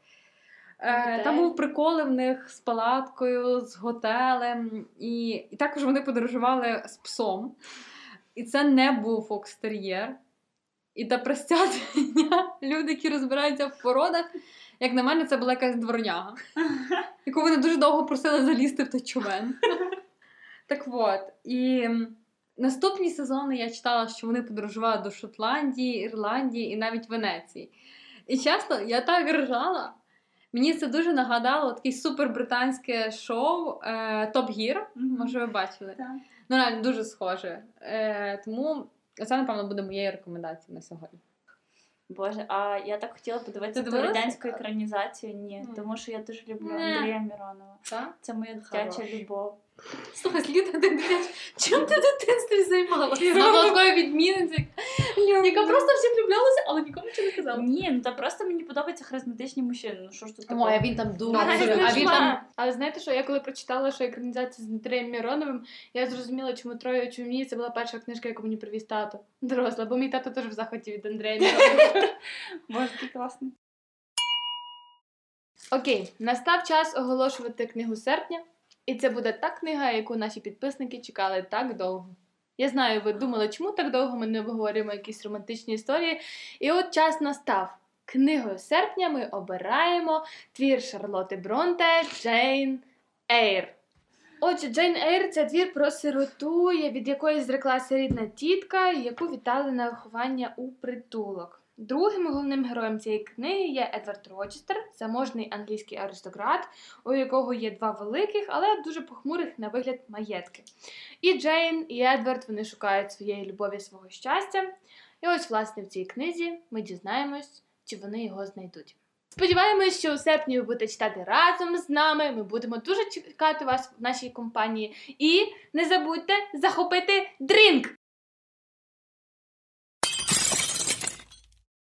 Е, там був приколи в них з палаткою, з готелем, і, і також вони подорожували з псом. І це не був фокстер'єр. І та простятня, люди, які розбираються в породах, як на мене, це була якась дворняга, яку вони дуже довго просили залізти в той човен. Так от, і наступні сезони я читала, що вони подорожували до Шотландії, Ірландії і навіть Венеції. І чесно, я так ржала. Мені це дуже нагадало таке супербританське шоу е, Top Gear. Може, ви бачили? Так. Ну, реально дуже схоже. Е, тому це, напевно, буде моєю рекомендацією на сьогодні. Боже, а я так хотіла подивитися до ту радянську екранізацію. Ні, mm. тому що я дуже люблю. Андрія Міронова. Це моя дитяча любов. Слухай, Сліта, ти дитяч, чим ти в дитинстві займалася? Була такою відмінницею, яка просто всіх влюблялася, але нікому нічого не казала. Ні, ну та просто мені подобаються харизматичні мужчини. Ну що ж тут Ой, а він там дуже. А він там Але знаєте що, я коли прочитала, що екранізація з Дмитриєм Міроновим, я зрозуміла, чому троє у це була перша книжка, яку мені привіз тато. Доросла, бо мій тато теж в захваті від Андрея Міронова. Боже, ти класний. Окей, настав час оголошувати книгу серпня, і це буде та книга, яку наші підписники чекали так довго. Я знаю, ви думали, чому так довго ми не обговорюємо якісь романтичні історії. І от час настав. Книгою серпня ми обираємо твір Шарлоти Бронте Джейн Ейр. Отже, Джейн Ейр це твір про сироту, від якої зреклася рідна тітка, яку вітали на виховання у притулок. Другим головним героєм цієї книги є Едвард Рочестер, заможний англійський аристократ, у якого є два великих, але дуже похмурих на вигляд маєтки. І Джейн, і Едвард вони шукають своєї любові, свого щастя. І ось, власне, в цій книзі ми дізнаємось, чи вони його знайдуть. Сподіваємось, що у серпні ви будете читати разом з нами. Ми будемо дуже чекати вас в нашій компанії. І не забудьте захопити drink!